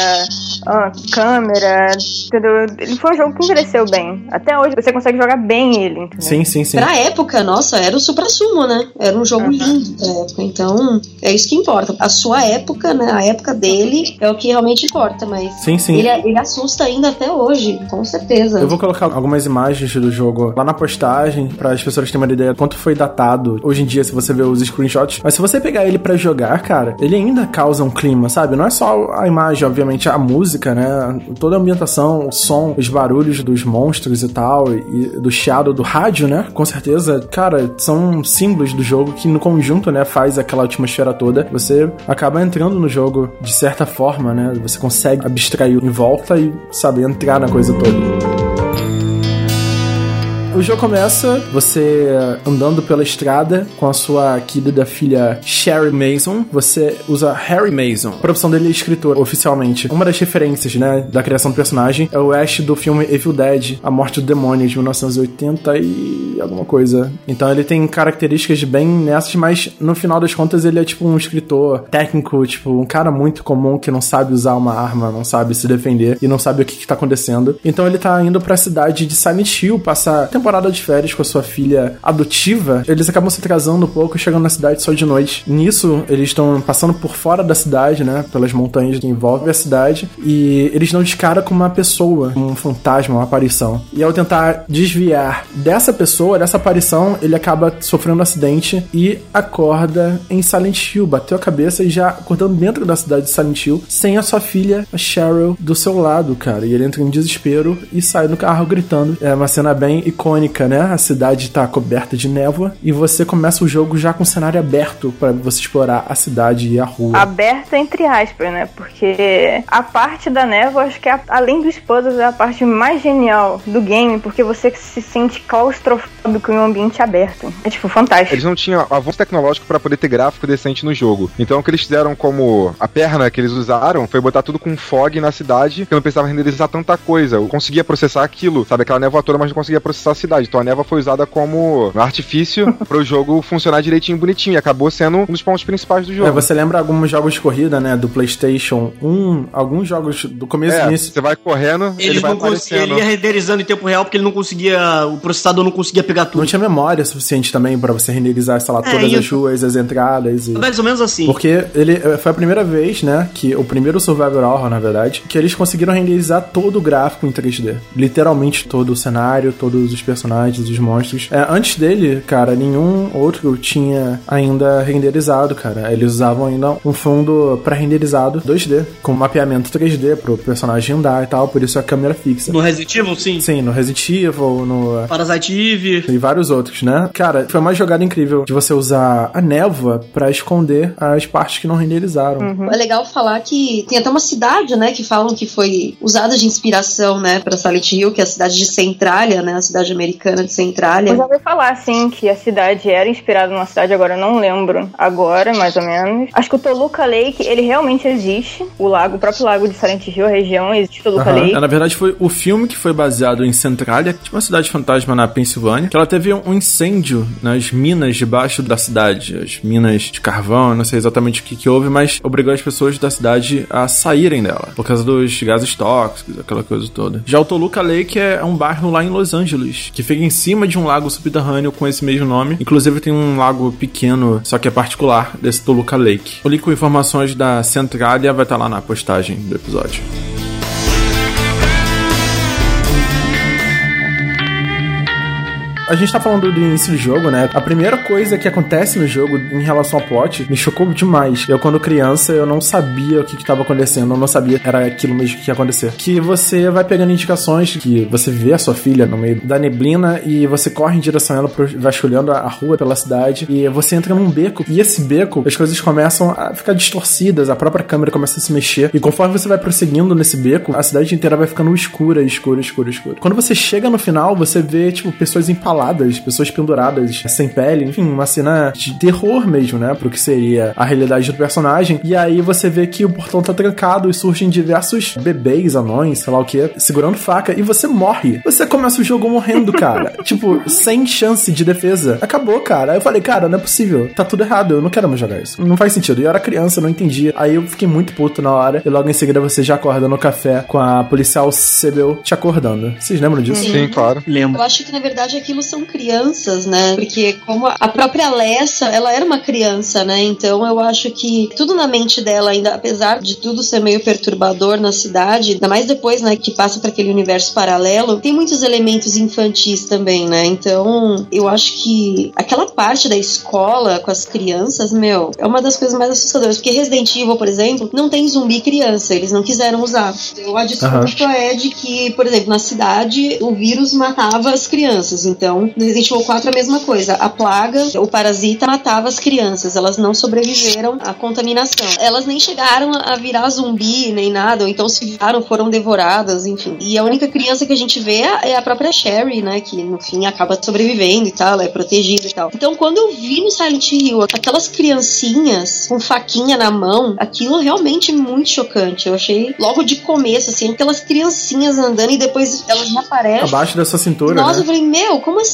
ah, câmera, entendeu? Ele foi um jogo que envelheceu bem. Até hoje você consegue jogar bem ele, entendeu? Sim, sim, sim. Pra época, nossa, era o supra-sumo, né? Era um jogo lindo pra época. Então, é isso que importa. A sua época, né? A época dele é o que realmente importa, mas Sim, sim. ele, ele assusta ainda até hoje, com certeza. Eu vou colocar algumas imagens do jogo lá na postagem para as pessoas terem uma ideia de quanto foi datado hoje em dia se você ver os screenshots. Mas se você pegar ele para jogar, cara, ele ainda causa um clima, sabe? Não é só a imagem, obviamente, a música, né? Toda a ambientação, o som, os barulhos dos monstros e tal, e do chiado do rádio, né? Com certeza, cara, são símbolos do jogo que no conjunto, né, faz aquela atmosfera toda. Você acaba entrando no jogo de certa forma, né? Você consegue abstrair em volta e, sabe, entrar na coisa toda. O jogo começa você andando pela estrada com a sua querida filha Sherry Mason. Você usa Harry Mason. A profissão dele é escritor, oficialmente. Uma das referências, né, da criação do personagem é o Ash do filme Evil Dead, A Morte do Demônio, de 1980 e alguma coisa. Então ele tem características bem nessas, mas no final das contas ele é tipo um escritor técnico, tipo um cara muito comum que não sabe usar uma arma, não sabe se defender e não sabe o que, que tá acontecendo. Então ele tá indo pra cidade de Silent Hill passar temporada de férias com a sua filha adotiva. Eles acabam se atrasando um pouco, chegando na cidade só de noite. Nisso, eles estão passando por fora da cidade, né? Pelas montanhas que envolvem a cidade. E eles dão de cara com uma pessoa, um fantasma, uma aparição. E ao tentar desviar dessa pessoa, dessa aparição, ele acaba sofrendo um acidente e acorda em Silent Hill. Bateu a cabeça e já acordando dentro da cidade de Silent Hill, sem a sua filha, a Cheryl, do seu lado, cara. E ele entra em desespero e sai do carro gritando. É uma cena bem icônica, né? A cidade tá coberta de névoa e você começa o jogo já com o cenário aberto para você explorar a cidade e a rua. Aberta entre aspas, né? Porque a parte da névoa, acho que é a- além dos puzzles, é a parte mais genial do game, porque você se sente claustrofóbico em um ambiente aberto. É tipo fantástico. Eles não tinham avanço tecnológico pra poder ter gráfico decente no jogo. Então o que eles fizeram como a perna que eles usaram foi botar tudo com fog na cidade, que não precisava renderizar tanta coisa. Eu conseguia processar aquilo, sabe? Aquela névoa toda, mas não conseguia processar a cidade. Então a névoa foi usada como artifício pro jogo funcionar direitinho, bonitinho. E acabou sendo um dos pontos principais do jogo. É, você lembra alguns jogos de corrida, né, do PlayStation 1, alguns jogos do começo É, e início. você vai correndo, ele Ele vai não aparecendo. ele ia renderizando em tempo real porque ele não conseguia, o processador não conseguia pegar tudo. Não tinha memória suficiente também pra você renderizar, sei lá, É, todas e as ruas, as entradas e... Mais ou menos assim. Porque ele eh, foi a primeira vez, né, que o primeiro Survivor Horror, na verdade, que eles conseguiram renderizar todo o gráfico em 3D. Literalmente todo o cenário, todos os personagens, os monstros. É, antes dele, cara, nenhum outro tinha ainda renderizado, cara. Eles usavam ainda um fundo pré-renderizado 2D, com mapeamento 3D pro personagem andar e tal, por isso a câmera fixa. No Resident Evil, sim. Sim, no Resident Evil, no Parasite Eve. e vários outros, né? Cara, foi uma jogada incrível de você usar a névoa pra esconder as partes que não renderizaram. É legal falar que tem até uma cidade, né, que falam que foi usada de inspiração, né, pra Silent Hill, que é a cidade de Centralia, né, a cidade americana de Centralia. Eu já ouvi falar, assim, que a cidade era inspirada numa cidade, agora eu não lembro agora, mais ou menos. Acho que o Toluca Lake, ele realmente existe. O lago, o próprio lago de Silent Hill, a região, existe Toluca Aham. Lake. Na verdade, foi o filme que foi baseado em Centralia, que é uma cidade fantasma na Pensilvânia, que ela teve um incêndio nas minas debaixo da cidade, as minas de carvão, eu não sei exatamente o que, que houve, mas obrigou as pessoas da cidade a saírem dela, por causa dos gases tóxicos, aquela coisa toda. Já o Toluca Lake é um bairro lá em Los Angeles, que fica em cima de um lago subterrâneo com esse mesmo nome. Inclusive tem um lago pequeno, só que é particular, desse Toluca Lake. O link com informações da Centralia vai estar lá na postagem do episódio. A gente tá falando do início do jogo, né? A primeira coisa que acontece no jogo em relação ao plot me chocou demais. Eu, quando criança, eu não sabia o que, que tava acontecendo. Eu não sabia era aquilo mesmo que ia acontecer. Que você vai pegando indicações que você vê a sua filha no meio da neblina e você corre em direção a ela, vasculhando a rua pela cidade. E você entra num beco. E esse beco, as coisas começam a ficar distorcidas. A própria câmera começa a se mexer. E conforme você vai prosseguindo nesse beco, a cidade inteira vai ficando escura, escura, escura, escura. Quando você chega no final, você vê, tipo, pessoas empaladas, pessoas penduradas, sem pele, enfim, uma cena de terror mesmo, né? Pro que seria a realidade do personagem. E aí você vê que o portão tá trancado e surgem diversos bebês, anões, sei lá o que, segurando faca, e você morre. Você começa o jogo morrendo, cara. tipo, sem chance de defesa. Acabou, cara. Aí eu falei, cara, não é possível. Tá tudo errado. Eu não quero mais jogar isso. Não faz sentido. E eu era criança, eu não entendia. Aí eu fiquei muito puto na hora. E logo em seguida você já acorda no café com a policial Sebel te acordando. Vocês lembram disso? Sim, claro. Lembro. Eu acho que na verdade aquilo são crianças, né? Porque como a própria Alessa, ela era uma criança, né? Então eu acho que tudo na mente dela ainda, apesar de tudo ser meio perturbador na cidade, ainda mais depois, né, que passa para aquele universo paralelo, tem muitos elementos infantis também, né? Então eu acho que aquela parte da escola com as crianças, meu, é uma das coisas mais assustadoras. Porque Resident Evil, por exemplo, não tem zumbi criança, eles não quiseram usar. Então a desculpa é de que, por exemplo, na cidade o vírus matava as crianças. Então, no Resident Evil 4 é a mesma coisa. A plaga, o parasita matava as crianças. Elas não sobreviveram à contaminação. Elas nem chegaram a virar zumbi nem nada, ou então se viraram, foram devoradas, enfim. E a única criança que a gente vê é a própria Sherry, né? Que no fim acaba sobrevivendo e tal, ela é protegida e tal. Então, quando eu vi no Silent Hill aquelas criancinhas com faquinha na mão, aquilo realmente muito chocante. Eu achei logo de começo, assim, aquelas criancinhas andando e depois elas reaparecem. Abaixo dessa cintura, Nossa, eu né? falei, meu, como assim?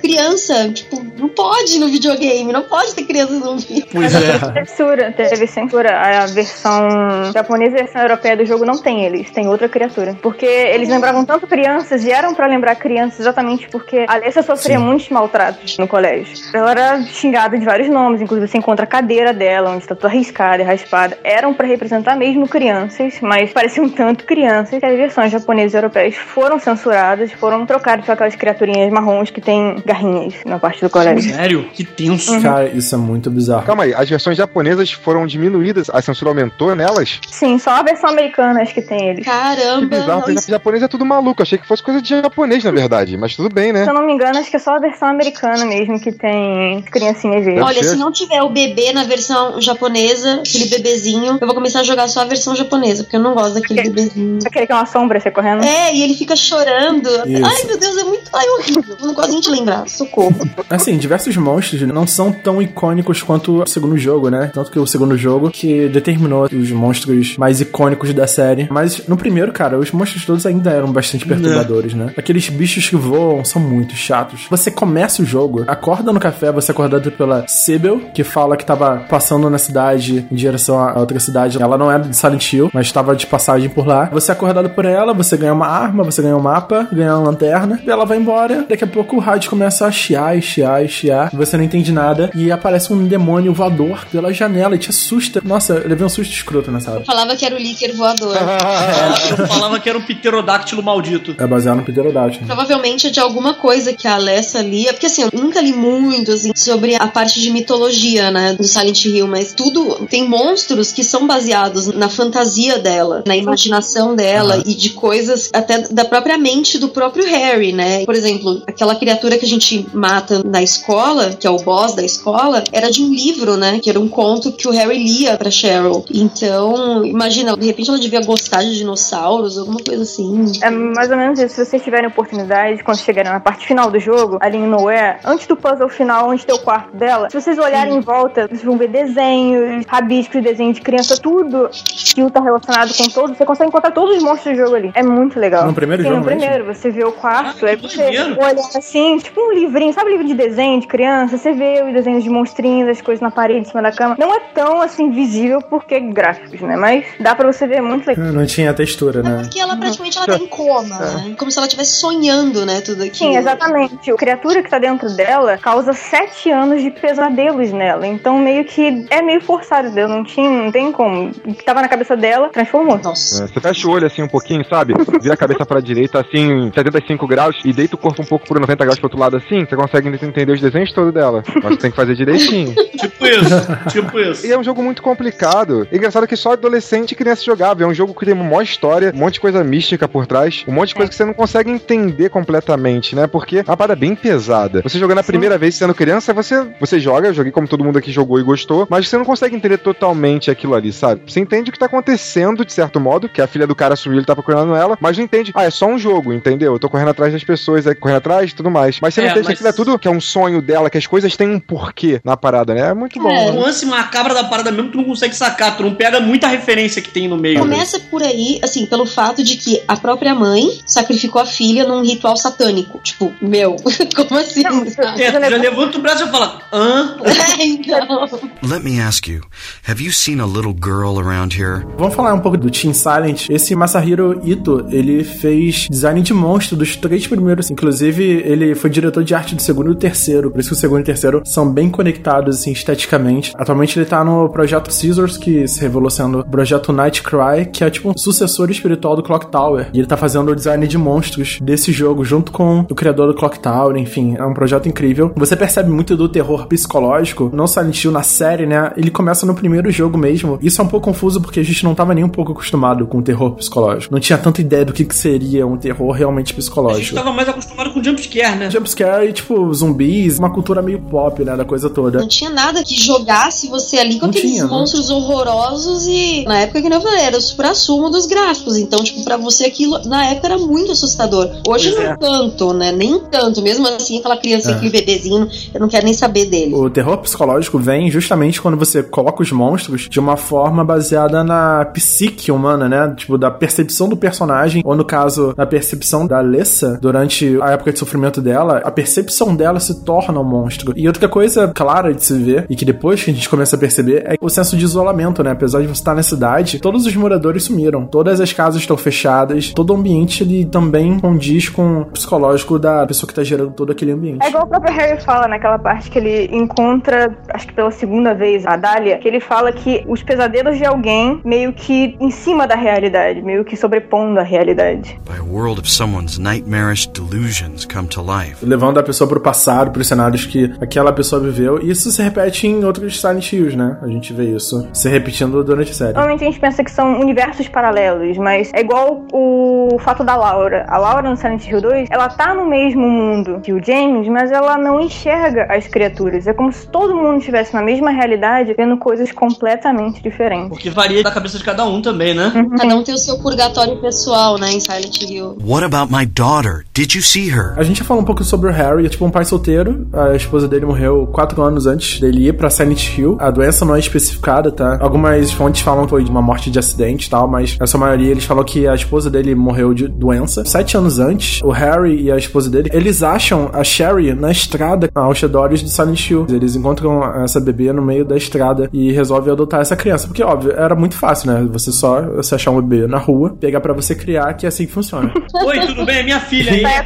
Criança? tipo, não pode no videogame, não pode ter criança zumbi. Pois Teve é. censura, teve censura. A versão japonesa e a versão europeia do jogo não tem eles, tem outra criatura. Porque eles lembravam tanto crianças e eram pra lembrar crianças exatamente porque a Alessa sofria muitos maltratos no colégio. Ela era xingada de vários nomes, inclusive você encontra a cadeira dela, onde está toda riscada e raspada. Eram pra representar mesmo crianças, mas pareciam tanto crianças que as versões japonesas e europeias foram censuradas, foram trocadas por aquelas criaturinhas marrons que tem garrinhas na parte do colégio. Sério? Que tenso. Cara, isso é muito bizarro. Calma aí, as versões japonesas foram diminuídas, a censura aumentou nelas? Sim, só a versão americana acho que tem eles. Que Caramba, bizarro, não, isso- japonês é tudo maluco. Achei que fosse coisa de japonês, na verdade. Mas tudo bem, né? Se eu não me engano, acho que é só a versão americana mesmo que tem criancinhas verdes. Olha, ser. se não tiver o bebê na versão japonesa, aquele bebezinho, eu vou começar a jogar só a versão japonesa, porque eu não gosto daquele bebezinho. Aquele que é uma sombra você correndo. É, e ele fica chorando. Isso. Ai, meu Deus, é muito. Ai, horrível. Quase nem te lembrar. Socorro. Assim, diversos monstros não são tão icônicos quanto o segundo jogo, né? Tanto que o segundo jogo que determinou os monstros mais icônicos da série. Mas no primeiro, cara, os monstros todos ainda eram bastante perturbadores, né? Aqueles bichos que voam são muito chatos. Você começa o jogo, acorda no café, você é acordado pela Sibyl, que fala que tava passando na cidade em direção a outra cidade. Ela não é de Silent Hill, mas estava de passagem por lá. Você é acordado por ela, você ganha uma arma, você ganha um mapa, ganha uma lanterna, e ela vai embora. Daqui a pouco o rádio começa a chiar, chiar, chiar. Você não entende nada e aparece um demônio voador pela janela e te assusta. Nossa, eu levei um susto escroto nessa hora. Eu falava que era o líquido voador. Eu falava que era um pterodáctilo maldito. É baseado no Pterodactyl. Provavelmente é de alguma coisa que a Alessa lia, porque assim, eu nunca li muito assim, sobre a parte de mitologia, né, do Silent Hill, mas tudo tem monstros que são baseados na fantasia dela, na imaginação dela e de coisas até da própria mente do próprio Harry, né? Por exemplo, aquela criatura que a gente mata na escola, que é o boss da escola, era de um livro, né, que era um conto que o Harry lia pra Cheryl. Então, imagina, de repente ela devia gostar de dinossauros, alguma coisa assim. É mais ou menos isso. Se vocês tiverem oportunidade, quando chegarem na parte final do jogo, ali em Nowhere, antes do puzzle final, onde tem o quarto dela, se vocês olharem em volta, vocês vão ver desenhos, rabiscos, desenhos de criança, tudo que tá relacionado com todos. Você consegue encontrar todos os monstros do jogo ali. É muito legal. No primeiro Sim, jogo no mesmo? primeiro. Você vê o quarto, Ah, aí você olha assim, tipo um livrinho, sabe livro de desenho de criança? Você vê os desenhos de monstrinhos, as coisas na parede, em cima da cama. Não é tão assim visível porque é gráficos, né? Mas dá pra você ver é muito legal. Não tinha textura, né? Porque ela praticamente ela tá em coma, né? Como se ela estivesse sonhando, né, tudo aquilo. Sim, exatamente. A criatura que tá dentro dela causa sete anos de pesadelos nela. Então, meio que é meio forçado. Eu não tinha, não tem como. O que tava na cabeça dela transformou. Nossa. É, Você fecha o olho assim um pouquinho, sabe? Vira a cabeça pra direita assim, 75 graus, e deita o corpo um pouco por 90 graus pro outro lado assim, você consegue entender os desenhos todos dela. Mas você tem que fazer direitinho. Tipo isso, tipo isso. E é um jogo muito complicado. E engraçado que só adolescente e criança jogava. É um jogo que tem uma maior história, um monte de coisa mística por trás, um monte de coisa que você não consegue entender completamente, né? Porque é uma parada bem pesada. Você jogando a primeira vez sendo criança, você, você joga, eu joguei como todo mundo aqui jogou e gostou, mas você não consegue entender totalmente aquilo ali, sabe? Você entende o que tá acontecendo, de certo modo, que a filha do cara sumiu, ele tá procurando ela, mas não entende. Ah, é só um jogo, entendeu? Eu tô correndo atrás das pessoas, aí correndo atrás e tudo mais. Mas você não É, entende que mas- aquilo é tudo que é um sonho dela, que as coisas têm um porquê na parada, né? É muito bom. É. O lance macabra da parada mesmo, tu não consegue sacar, tu não pega muita referência que tem no meio. Começa por aí, assim, pelo fato de que a própria mãe sacrificou a filha num ritual satânico. Tipo, meu, como assim? sabe? É, tu já levanta o braço e fala, hã? É, então. Let me ask you, have you seen a little girl around here? Vamos falar um pouco do Team Silent. Esse Masahiro Ito, ele fez design de monstro dos três primeiros. Inclusive, ele foi diretor de arte do segundo e do terceiro. Por isso que o segundo e o terceiro são bem conectados, assim, esteticamente. Atualmente ele tá no projeto Scissors, que se revelou sendo o projeto Nightcry, que é tipo um sucessor espiritual do Clock Tower. E ele tá fazendo o design de monstros desse jogo, junto com o criador do Clock Tower, enfim. É um projeto incrível. Você percebe muito do terror psicológico, não Silent Hill na série, né? Ele começa no primeiro jogo mesmo. Isso é um pouco confuso porque a gente não tava nem um pouco acostumado com o terror psicológico. Não tinha tanta ideia do que, que seria um terror realmente A gente psicológico. tava mais acostumado com jumpscare, né? Jumpscare e, tipo, zumbis, uma cultura meio pop, né, da coisa toda. Não tinha nada que jogasse você ali com Não aqueles tinha, né? monstros horrorosos e na época que eu falei, era o supra-sumo dos gráficos. Então, tipo, pra você aquilo na época era muito assustador. Hoje Pois não é. tanto, né? Nem tanto. Mesmo assim, aquela criança, É. aquele bebezinho, eu não quero nem saber dele. O terror psicológico vem justamente quando você coloca os monstros de uma forma baseada na psique humana, né? Tipo, da percepção do personagem, ou no caso, da percepção da Alessa durante a época de sofrimento dela, a percepção dela se torna um monstro. E outra coisa clara de se ver, e que depois que a gente começa a perceber, é o senso de isolamento, né? Apesar de você estar na cidade, todos os moradores sumiram, todas as casas estão fechadas, todo o ambiente ele também condiz com o psicológico da pessoa que tá gerando todo aquele ambiente. É igual o próprio Harry fala naquela parte que ele encontra, acho que pela segunda vez, a Dália, que ele fala que os pesadelos de alguém meio que em cima da realidade, meio que sobrepondo a realidade. By a world of someone's nightmarish delusions come to. Levando a pessoa pro passado, pros cenários que aquela pessoa viveu. E isso se repete em outros Silent Hills, né? A gente vê isso se repetindo durante a série. Normalmente a gente pensa que são universos paralelos, mas é igual o fato da Laura. A Laura no Silent Hill 2, ela tá no mesmo mundo que o James, mas ela não enxerga as criaturas. É como se todo mundo estivesse na mesma realidade, vendo coisas completamente diferentes. Porque varia da cabeça de cada um também, né? Cada um tem o seu purgatório pessoal, né, em Silent Hill. What about my daughter? Did you see her? A gente fala um pouco sobre o Harry, é tipo um pai solteiro. A esposa dele morreu quatro anos antes dele ir pra Silent Hill. A doença não é especificada, tá? Algumas fontes falam que foi de uma morte de acidente e tal, mas essa maioria eles falam que a esposa dele morreu de doença. Sete anos antes, o Harry e a esposa dele, eles acham a Sherry na estrada aos redores de Silent Hill. Eles encontram essa bebê no meio da estrada e resolvem adotar essa criança. Porque, óbvio, era muito fácil, né? Você só você achar um bebê na rua, pegar para você criar, que é assim que funciona. Oi, tudo bem? É minha filha aí. Vai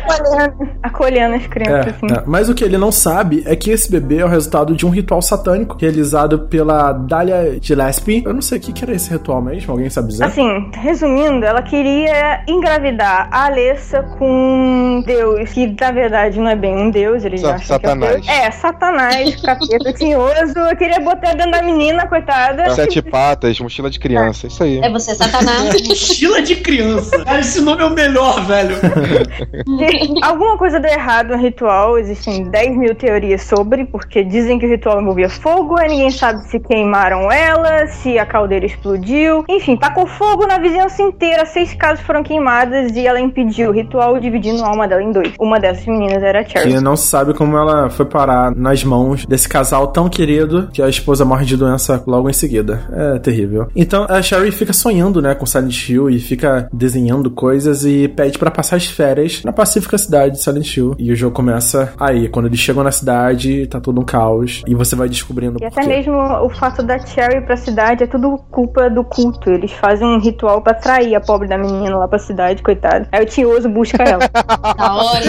acolhendo, as crianças, É, assim. é. Mas o que ele não sabe é que esse bebê é o resultado de um ritual satânico realizado pela Dahlia Gillespie. Eu não sei o que que era esse ritual mesmo, alguém sabe dizer? Assim, resumindo, ela queria engravidar a Alessa com Deus, que na verdade não é bem um Deus, eles Sa- acham Satanás. que é, é Satanás, capeta tinhoso. Eu queria botar dentro da menina, coitada. Sete patas, mochila de criança, isso aí. É você, Satanás. Mochila de criança. Cara, esse nome é o melhor, velho. Alguma coisa deu errado no ritual, existem 10 mil teorias sobre, porque dizem que o ritual envolvia fogo, aí ninguém sabe se queimaram ela, se a caldeira explodiu. Enfim, tacou fogo na vizinhança inteira, seis casas foram queimadas e ela impediu o ritual, dividindo a alma dela em dois. Uma dessas meninas era a Cherry. não se sabe como ela foi parar nas mãos desse casal tão querido que a esposa morre de doença logo em seguida. É terrível. Então a Sherry fica sonhando, né, com Silent Hill e fica desenhando coisas e pede pra passar as férias na pacífica cidade de Silent E o jogo começa aí. Quando eles chegam na cidade, tá tudo um caos. E você vai descobrindo E por até quê. mesmo o fato da Cherry pra cidade é tudo culpa do culto. Eles fazem um ritual pra atrair a pobre da menina lá pra cidade, coitada. Aí o tinhoso busca ela. Da hora.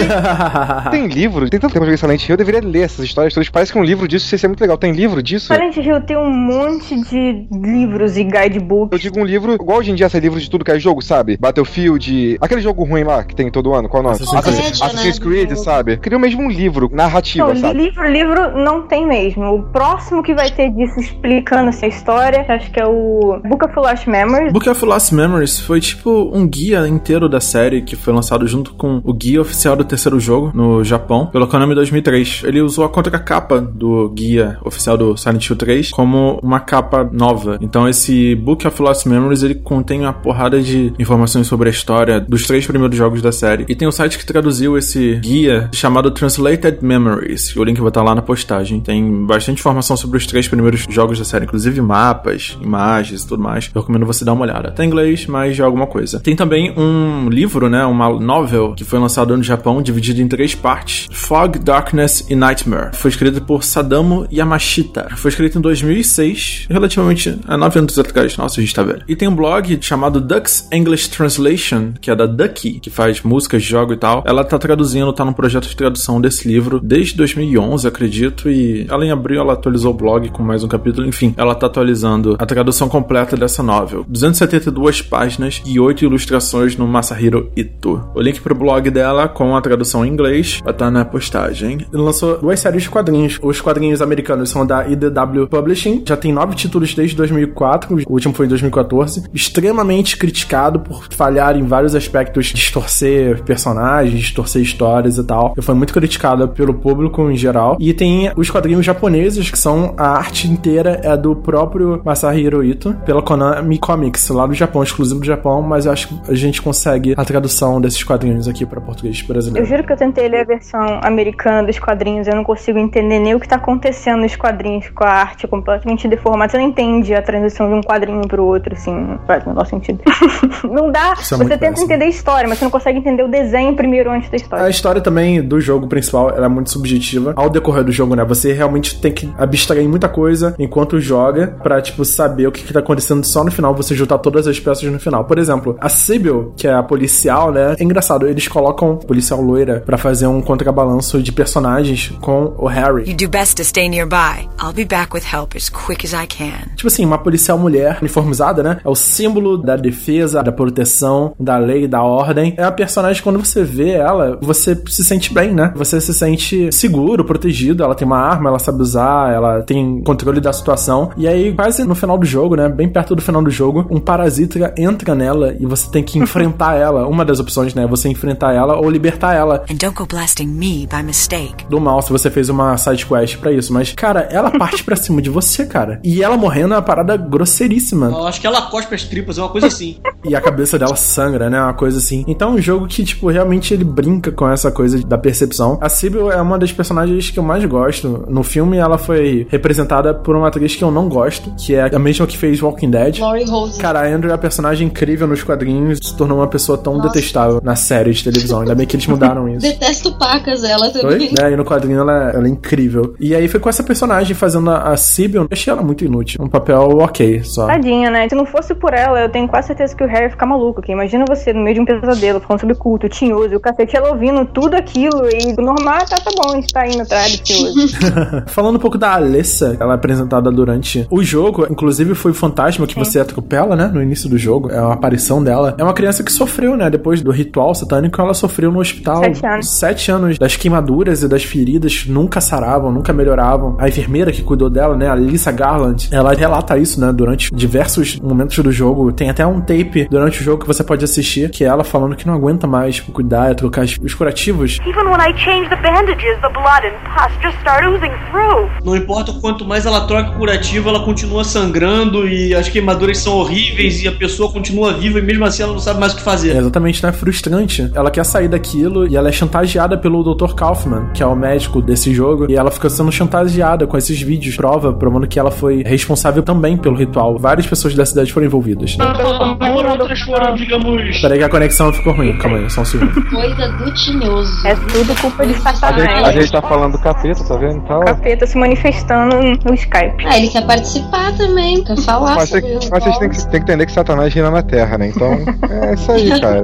Tem livro, tem tanto tempo que eu joguei Silent Hill, eu deveria ler essas histórias todas. Parece que um livro disso ia ser muito legal. Tem livro disso? Silent Hill tem um monte de livros e Eu guidebooks. digo um livro, igual hoje em dia sai livro de tudo que é jogo, sabe? Battlefield, aquele jogo ruim lá que tem todo ano, qual é o nome? Assassin's Creed. Assassin's né? Sabe? Queria mesmo um livro, narrativa, Não, sabe? livro, livro não tem mesmo. O próximo que vai ter disso explicando essa história, acho que é o Book of Lost Memories. Book of Lost Memories foi tipo um guia inteiro da série que foi lançado junto com o guia oficial do terceiro jogo no Japão, pelo Konami 2003. Ele usou a contracapa do guia oficial do Silent Hill 3 como uma capa nova. Então esse Book of Lost Memories ele contém uma porrada de informações sobre a história dos três primeiros jogos da série. E tem um site que traduziu esse guia chamado Translated Memories. O link vai estar lá na postagem. Tem bastante informação sobre os três primeiros jogos da série, inclusive mapas, imagens e tudo mais. Eu recomendo você dar uma olhada. Tá em inglês, mas já é alguma coisa. Tem também um livro, né, uma novel que foi lançado no Japão, dividido em três partes: Fog, Darkness e Nightmare. Foi escrito por Sadamu Yamashita. Foi escrito em 2006, relativamente há nove anos atrás. Nossa, a gente tá velho. E tem um blog chamado Ducks English Translation, que é da Ducky, que faz músicas, jogo e tal. Ela tá traduzindo, tá num projeto de tradução desse livro desde 2011, acredito, e ela em abril ela atualizou o blog com mais um capítulo. Enfim, ela tá atualizando a tradução completa dessa novel. 272 páginas e 8 ilustrações no Masahiro Ito. O link pro blog dela com a tradução em inglês vai estar na postagem. Ele lançou duas séries de quadrinhos. Os quadrinhos americanos são da IDW Publishing, já tem nove títulos desde 2004, o último foi em 2014. Extremamente criticado por falhar em vários aspectos, distorcer personagens, distorcer histórias e tal. Foi muito criticado pelo público em geral. E tem os quadrinhos japoneses, que são a arte inteira é do próprio Masahiro Ito, pela Konami Comics, lá do Japão, exclusivo do Japão, mas eu acho que a gente consegue a tradução desses quadrinhos aqui para português Eu brasileiro. juro que eu tentei ler a versão americana dos quadrinhos, eu não consigo entender nem o que tá acontecendo nos quadrinhos com a arte completamente deformada. Você não entende a transição de um quadrinho pro outro, assim, não faz o menor sentido. não dá. É você tenta péssimo. entender a história, mas você não consegue entender o desenho primeiro antes da A história. história também do jogo principal ela é muito subjetiva. Ao decorrer do jogo, né? Você realmente tem que abstrair muita coisa enquanto joga pra, tipo, saber o que, que tá acontecendo só no final, você juntar todas as peças no final. Por exemplo, a Sybil, que é a policial, né? É engraçado, eles colocam policial loira pra fazer um contrabalanço de personagens com o Harry. You do best to stay nearby. I'll be back with help as quick as I can. Tipo assim, uma policial mulher uniformizada, né? É o símbolo da defesa, da proteção, da lei, da ordem. É a personagem, quando você vê ela, você se sente bem, né? Você se sente seguro, protegido. Ela tem uma arma, ela sabe usar, ela tem controle da situação. E aí, quase no final do jogo, né? Bem perto do final do jogo, um parasita entra nela e você tem que enfrentar ela. Uma das opções, né? é Você enfrentar ela ou libertar ela And don't go blasting me by mistake. do mal se você fez uma side quest pra isso. Mas, cara, ela parte pra cima de você, cara. E ela morrendo é uma parada grosseiríssima. Eu acho que ela cospe as tripas, é uma coisa assim. e a cabeça dela sangra, né? Uma coisa assim. Então é um jogo que, tipo, realmente ele brinca com essa coisa da percepção. A Sibyl é uma das personagens que eu mais gosto. No filme, ela foi representada por uma atriz que eu não gosto, que é a mesma que fez Walking Dead. Laurie Rose. Cara, a Andrew é uma personagem incrível nos quadrinhos, se tornou uma pessoa tão Nossa. detestável na série de televisão. Ainda bem que eles mudaram isso. Detesto pacas ela Oi? também. É, e no quadrinho ela, ela é incrível. E aí foi com essa personagem fazendo a, a Sibyl. Eu achei ela muito inútil. Um papel ok, só. Tadinha, né? Se não fosse por ela, eu tenho quase certeza que o Harry ia ficar maluco aqui. Imagina você no meio de um pesadelo, falando sobre culto, tinhoso, e o cacete, ela ouvindo tudo aquilo e normal, tá, tá bom, a gente tá indo atrás do tinhoso. Falando um pouco da Alessa, ela é apresentada durante o jogo, inclusive foi o fantasma que você atropela, né? No início do jogo. É uma aparição dela. É uma criança que sofreu, né? Depois do ritual satânico, ela sofreu no hospital. Sete anos. Sete anos das queimaduras e das feridas nunca saravam, nunca melhoravam. A enfermeira que cuidou dela, né? A Lisa Garland, ela relata isso, né? Durante diversos momentos do jogo. Tem até um tape durante o jogo que você pode assistir, que é ela falando que não aguenta mais tipo, cuidar e trocar os- os curativos. Even when I change the bandages, the blood and pus just start oozing through. Não importa o quanto mais ela troca o curativo, ela continua sangrando e as queimaduras são horríveis e a pessoa continua viva e mesmo assim ela não sabe mais o que É fazer. exatamente, né? Frustrante. Ela quer sair daquilo e ela é chantageada pelo Dr. Kaufman, que é o médico desse jogo, e ela fica sendo chantageada com esses vídeos, prova, provando que ela foi responsável também pelo ritual. Várias pessoas da cidade foram envolvidas. Por outras foram, digamos. Peraí que a conexão ficou ruim. Calma aí, só um segundo. Coisa do tinhoso. É tudo culpa de A gente, a Satanás. gente tá falando do capeta, tá vendo? Então, Capeta se manifestando no Skype. Ah, ele quer participar também, quer falar mas, sobre tem, mas vocês têm que, têm que entender que Satanás reina na Terra, né? Então, é isso aí, cara.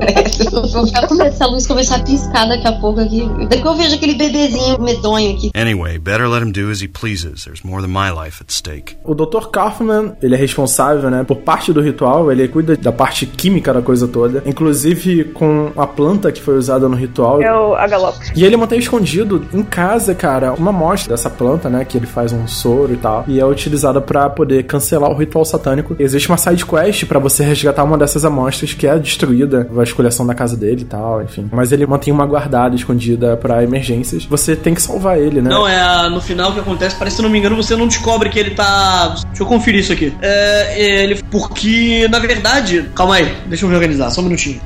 Vou ficar com medo se a luz começar a piscar daqui a pouco aqui. Daqui eu vejo aquele bebezinho medonho aqui. Anyway, better let him do as he pleases. There's more than my life at stake. O Dr. Kaufman, ele é responsável, né, por parte do ritual, ele cuida da parte química da coisa toda, inclusive com a planta que foi usada no ritual. É o Agalopes. E ele mantém escondido em casa, cara, uma amostra dessa planta, né? Que ele faz um soro e tal. E é utilizada pra poder cancelar o ritual satânico. Existe uma side quest pra você resgatar uma dessas amostras que é destruída, a escolhação da casa dele e tal, enfim. Mas ele mantém uma guardada, escondida pra emergências. Você tem que salvar ele, né? Não, é a- no final o que acontece, parece se eu não me engano, você não descobre que ele tá. Deixa eu conferir isso aqui. É, ele. Porque, na verdade. Calma aí, deixa eu me organizar, só um minutinho.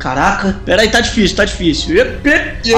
Caraca, peraí, tá difícil, tá difícil.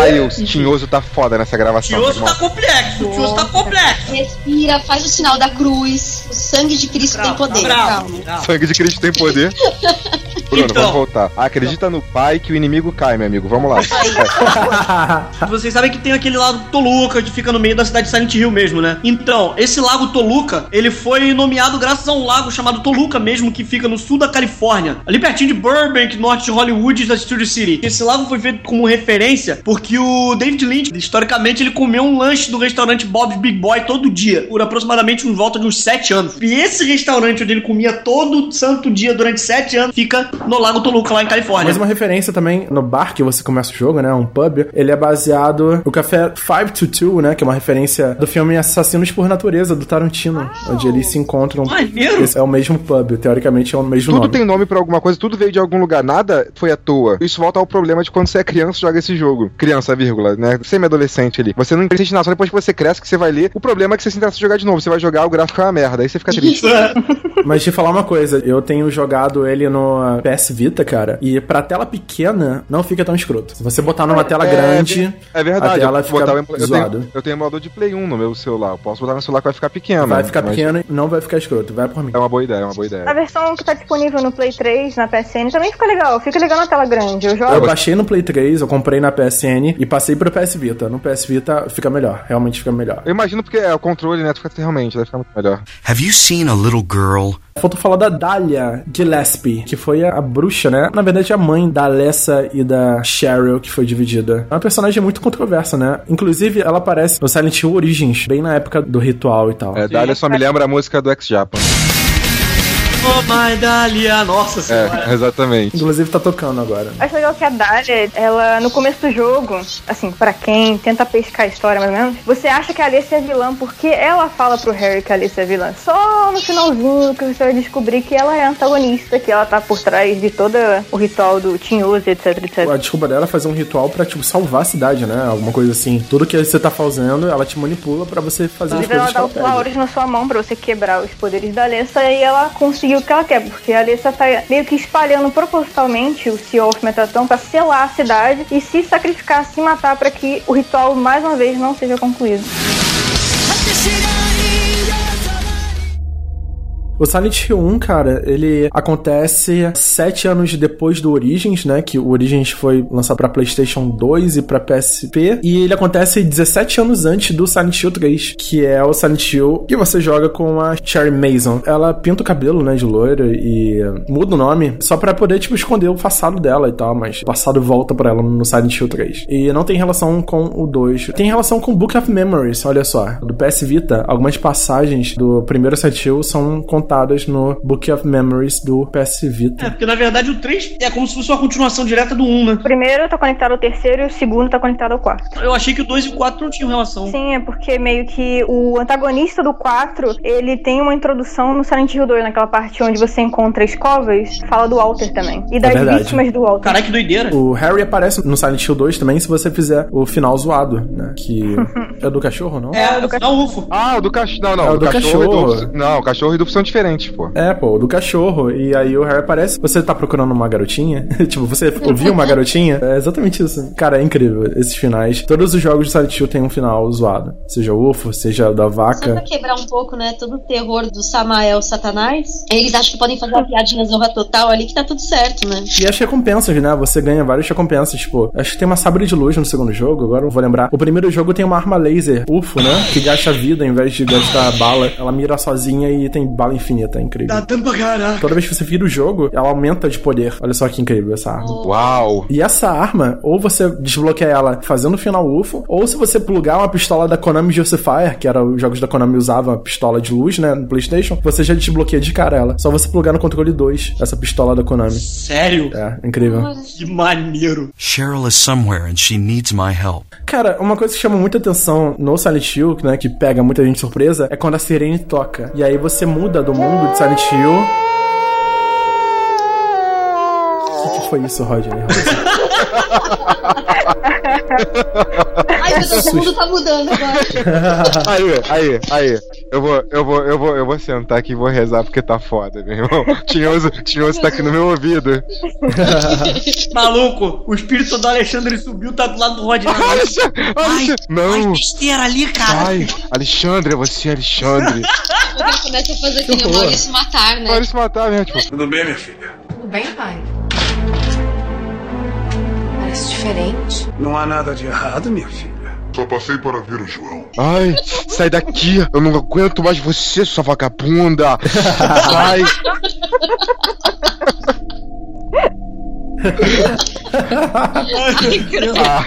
Aí o tinhoso tá foda nessa gravação. Tioso irmão. tá complexo, o Tioso tá complexo. Respira, faz o sinal da cruz. O sangue de Cristo tem poder. bravo, Calma. bravo. Sangue de Cristo tem poder. Bruno, Então. vamos voltar. Acredita no pai que o inimigo cai, meu amigo. Vamos lá. Vocês sabem que tem aquele lago Toluca que fica no meio da cidade de Silent Hill mesmo, né? Então, esse lago Toluca, ele foi nomeado graças a um lago chamado Toluca mesmo, que fica no sul da Califórnia, ali pertinho de Burbank, norte de Hollywood, da Studio City. Esse lago foi feito como referência porque o David Lynch, historicamente, ele comeu um lanche do restaurante Bob's Big Boy todo dia, por aproximadamente em volta de uns 7 anos. E esse restaurante onde ele comia todo santo dia durante 7 anos fica no lago Toluca, lá em Califórnia. Mas uma referência também no bar que você começa o jogo, né? Um pub. Ele é baseado no café 522, né? Que é uma referência do filme Assassinos por Natureza, do Tarantino. Onde eles se encontram. Maneiro! Esse é o mesmo pub, teoricamente é o mesmo Tudo nome. tem nome pra alguma coisa, tudo veio de algum lugar, nada foi à toa. Isso volta ao problema de quando você é criança e joga esse jogo. Criança, vírgula, né? Semi-adolescente ali. Você não sente nada, só depois que você cresce que você vai ler. O problema é que você se interessa em jogar de novo. Você vai jogar, o gráfico é uma merda. Aí você fica triste. Mas te falar uma coisa, eu tenho jogado ele no PS Vita, cara, e pra tela pequena não fica tão escroto. Se você botar numa tela É, grande, É verdade. a tela eu, botar fica emu- eu, zoado. tenho, eu tenho emulador de Play 1 no meu celular. Eu posso botar no celular que vai ficar pequeno. Vai ficar mas pequeno e não vai ficar escroto. Vai por mim. É uma boa ideia, é uma boa ideia. A versão que tá disponível no Play 3, na PSN, também fica legal. Fica legal na tela grande. Eu Eu jogo. baixei no Play 3, eu comprei na PSN e passei pro PS Vita. No PS Vita fica melhor, realmente fica melhor. Eu imagino porque é o controle, né? Fica realmente, deve ficar muito melhor. Have you seen a little girl? Faltou falar da Dahlia Gillespie, que foi a, a bruxa, né? Na verdade, a mãe da Alessa e da Cheryl, que foi dividida. É uma personagem muito controversa, né? Inclusive, ela aparece no Silent Hill Origins, bem na época do ritual e tal. É, Dália só me lembra a música do X-Japan. Oh, my Dahlia, nossa senhora. É, exatamente. Inclusive, tá tocando agora. Acho legal que a Dália, ela, no começo do jogo, assim, pra quem tenta pescar a história mais ou menos, você acha que a Alice é vilã porque ela fala pro Harry que a Alice é vilã. Só no finalzinho que você vai descobrir que ela é antagonista, que ela tá por trás de todo o ritual do Tinhoso, etc, etc. A desculpa dela é fazer um ritual pra, tipo, salvar a cidade, né? Alguma coisa assim. Tudo que você tá fazendo, ela te manipula pra você fazer as Inclusive, ela coisas que dá ela os flowers na sua mão pra você quebrar os poderes da Alessa e ela conseguiu conseguir o que ela quer, porque a Alessa tá meio que espalhando propositalmente o Sea of Metatron pra selar a cidade e se sacrificar, se matar para que o ritual mais uma vez não seja concluído. O Silent Hill 1, cara, ele acontece sete anos depois do Origins, né? Que o Origins foi lançado pra PlayStation 2 e pra PSP. E ele acontece 17 anos antes do Silent Hill 3, que é o Silent Hill que você joga com a Cherry Mason. Ela pinta o cabelo, né, de loira e muda o nome só pra poder, tipo, esconder o passado dela e tal, mas o passado volta pra ela no Silent Hill 3. E não tem relação com o 2. Tem relação com Book of Memories, olha só. Do PS Vita, algumas passagens do primeiro Silent Hill são contadas no Book of Memories do PS Vita. É, porque na verdade o 3 é como se fosse uma continuação direta do 1, né? O primeiro tá conectado ao terceiro e o segundo tá conectado ao quarto. Eu achei que o 2 e o 4 não tinham relação. Sim, é porque meio que o antagonista do 4, ele tem uma introdução no Silent Hill 2, naquela parte onde você encontra escovas, fala do Walter também. E das verdade. vítimas do Walter. Caralho, que doideira. O Harry aparece no Silent Hill 2 também se você fizer o final zoado, né? Que é do cachorro, não? É, do final UFO. Ah, o do cachorro. Não, não. É o do cachorro. e cachorro. do- Não, o cachorro e do são diferentes, pô. É, pô, do cachorro. E aí o Harry aparece. Você tá procurando uma garotinha? tipo, você ouviu uma garotinha? É exatamente isso. Cara, é incrível esses finais. Todos os jogos de Silent Hill tem um final zoado. Seja o UFO, seja o da Só pra vaca. quebrar um pouco, né, todo o terror do Samael Satanás, eles acham que podem fazer uma piadinha zorra total ali que tá tudo certo, né? E as recompensas, né? Você ganha várias recompensas. Tipo, acho que tem uma sabre de luz no segundo jogo, agora eu vou lembrar. O primeiro jogo tem uma arma laser, UFO, né? Que gasta vida em vez de gastar bala. Ela mira sozinha e tem bala infinita. É incrível. Tá caraca. Toda vez que você vira o jogo, ela aumenta de poder. Olha só que incrível essa arma. Uau! E essa arma, ou você desbloqueia ela fazendo o final UFO, ou se você plugar uma pistola da Konami Justifier, que era os jogos da Konami usavam a pistola de luz, né, no PlayStation, você já desbloqueia de cara ela. Só você plugar no controle 2 essa pistola da Konami. Sério? É, incrível. Que maneiro. Cheryl is somewhere and she needs my help. Cara, uma coisa que chama muita atenção no Silent Hill, né, que pega muita gente de surpresa, é quando a sirene toca. E aí você muda do mundo de Silent Hill. O que, que foi isso, Roger? Ai, meu Deus, o mundo tá mudando agora. Aí, aí, aí. Eu vou, eu vou, eu vou, eu vou sentar aqui e vou rezar porque tá foda, meu irmão. Tinhoso, Tinhoso tá aqui no meu ouvido. Maluco, o espírito do Alexandre subiu, tá do lado do Rod. Olha só, olha. Não. besteira ali, cara. Ai, Alexandre, é você, Alexandre. Ele começa a fazer que nem o Maurício matar, né? Pode se matar mesmo, tipo. Tudo bem, minha filha? Tudo bem, pai? Parece diferente. Não há nada de errado, minha filha. Só passei para ver o João. Ai, sai daqui! Eu não aguento mais você, sua vagabunda! Sai! Ah,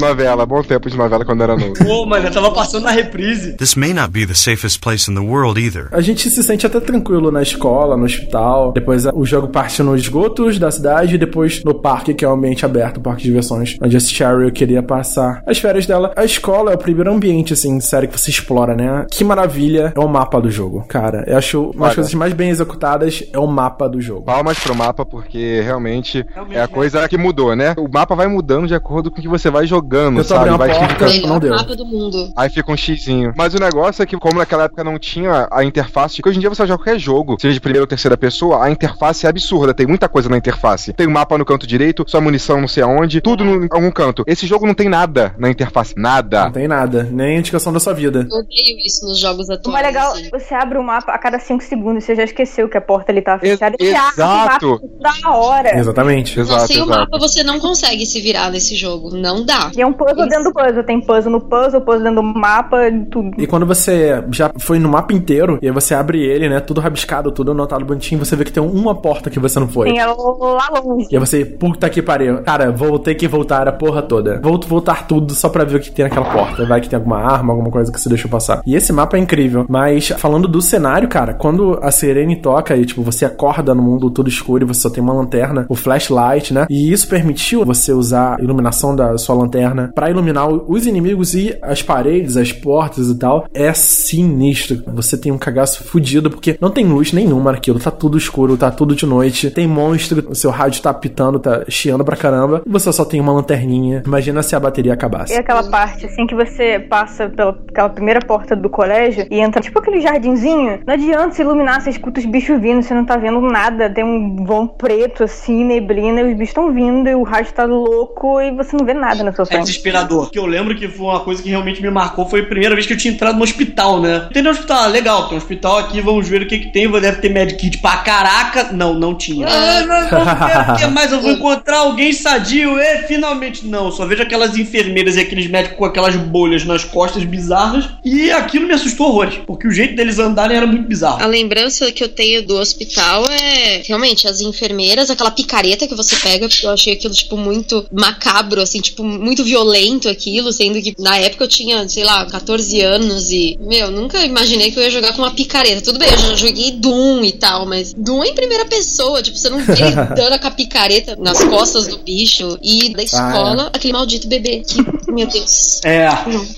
novela, bom tempo de novela quando era novo. Pô, mas eu tava passando na reprise. This may not be the safest place in the world either. A gente se sente até tranquilo na escola, no hospital. Depois o jogo parte nos esgotos da cidade e depois no parque, que é o ambiente aberto, o parque de diversões, onde a Cheryl queria passar as férias dela. A escola é o primeiro ambiente, assim, sério, que você explora, né? Que maravilha é o mapa do jogo. Cara, eu acho uma das coisas mais bem executadas é o mapa do jogo. Palmas pro mapa, porque realmente é a coisa que mudou, né? O mapa vai mudando de acordo com o que você vai jogando, Eu sabe? Vai porta, ficando- Melhor não deu. mapa do mundo. Aí fica um xizinho. Mas o negócio é que, como naquela época não tinha a interface, que hoje em dia você joga qualquer jogo, seja de primeira ou terceira pessoa, a interface é absurda. Tem muita coisa na interface. Tem um mapa no canto direito, sua munição não sei aonde, tudo em algum canto. Esse jogo não tem nada na interface. Nada. Não tem nada, nem indicação da sua vida. Eu odeio isso nos jogos O atuais. mais legal, assim. você abre o mapa a cada 5 segundos, você já esqueceu que a porta ali tá Ex- fechada. e você abre o mapa exato. da hora. Exatamente. Não, Exato, sem o exato. mapa você não consegue se virar nesse jogo. Não dá. E é um puzzle dentro do puzzle. Tem puzzle no puzzle, puzzle dentro do mapa, tudo. E quando você já foi no mapa inteiro, e aí você abre ele, né? Tudo rabiscado, tudo anotado bonitinho, você vê que tem uma porta que você não foi. Tem ela lá longe. E aí você, puta que pariu. Cara, vou ter que voltar a porra toda. Vou voltar tudo só pra ver o que tem naquela porta. Vai que tem alguma arma, alguma coisa que você deixou passar. E esse mapa é incrível. Mas falando do cenário, cara, quando a sirene toca e, tipo, você acorda no mundo todo escuro e você só tem uma lanterna, o flashlight, né? E isso permitiu você usar a iluminação da sua lanterna pra iluminar os inimigos e as paredes, as portas e tal, é sinistro. Você tem um cagaço fudido porque não tem luz nenhuma naquilo, tá tudo escuro, tá tudo de noite, tem monstro, o seu rádio tá pitando, tá chiando pra caramba, e você só tem uma lanterninha. Imagina se a bateria acabasse. E aquela parte, assim, que você passa pela primeira porta do colégio e entra, tipo aquele jardinzinho, não adianta se iluminar, você escuta os bichos vindo, você não tá vendo nada, tem um vão preto, assim, neblina, e os bichos estão vindo, e o rádio tá louco, e você não vê nada na sua É frente. desesperador. Que eu lembro que foi uma coisa que realmente me marcou. Foi a primeira vez que eu tinha entrado no hospital, né? Tem no hospital, ah, legal, tem um hospital aqui, vamos ver o que que tem. Deve ter medkit pra caraca. Não, não tinha. Ah, mas vamos ver o que mais? Eu vou encontrar alguém sadio. E finalmente não. Só vejo aquelas enfermeiras e aqueles médicos com aquelas bolhas nas costas bizarras. E aquilo me assustou horrores. Porque o jeito deles andarem era muito bizarro. A lembrança que eu tenho do hospital é realmente as enfermeiras, aquela picareta que você pega, porque eu achei aquilo, tipo, muito macabro, assim, tipo, muito violento aquilo, sendo que na época eu tinha, sei lá, 14 anos e, meu, nunca imaginei que eu ia jogar com uma picareta. Tudo bem, eu já joguei Doom e tal, mas Doom é em primeira pessoa, tipo, você não vê ele dando com a picareta nas costas do bicho e da escola, aquele maldito bebê. Que, meu Deus. É,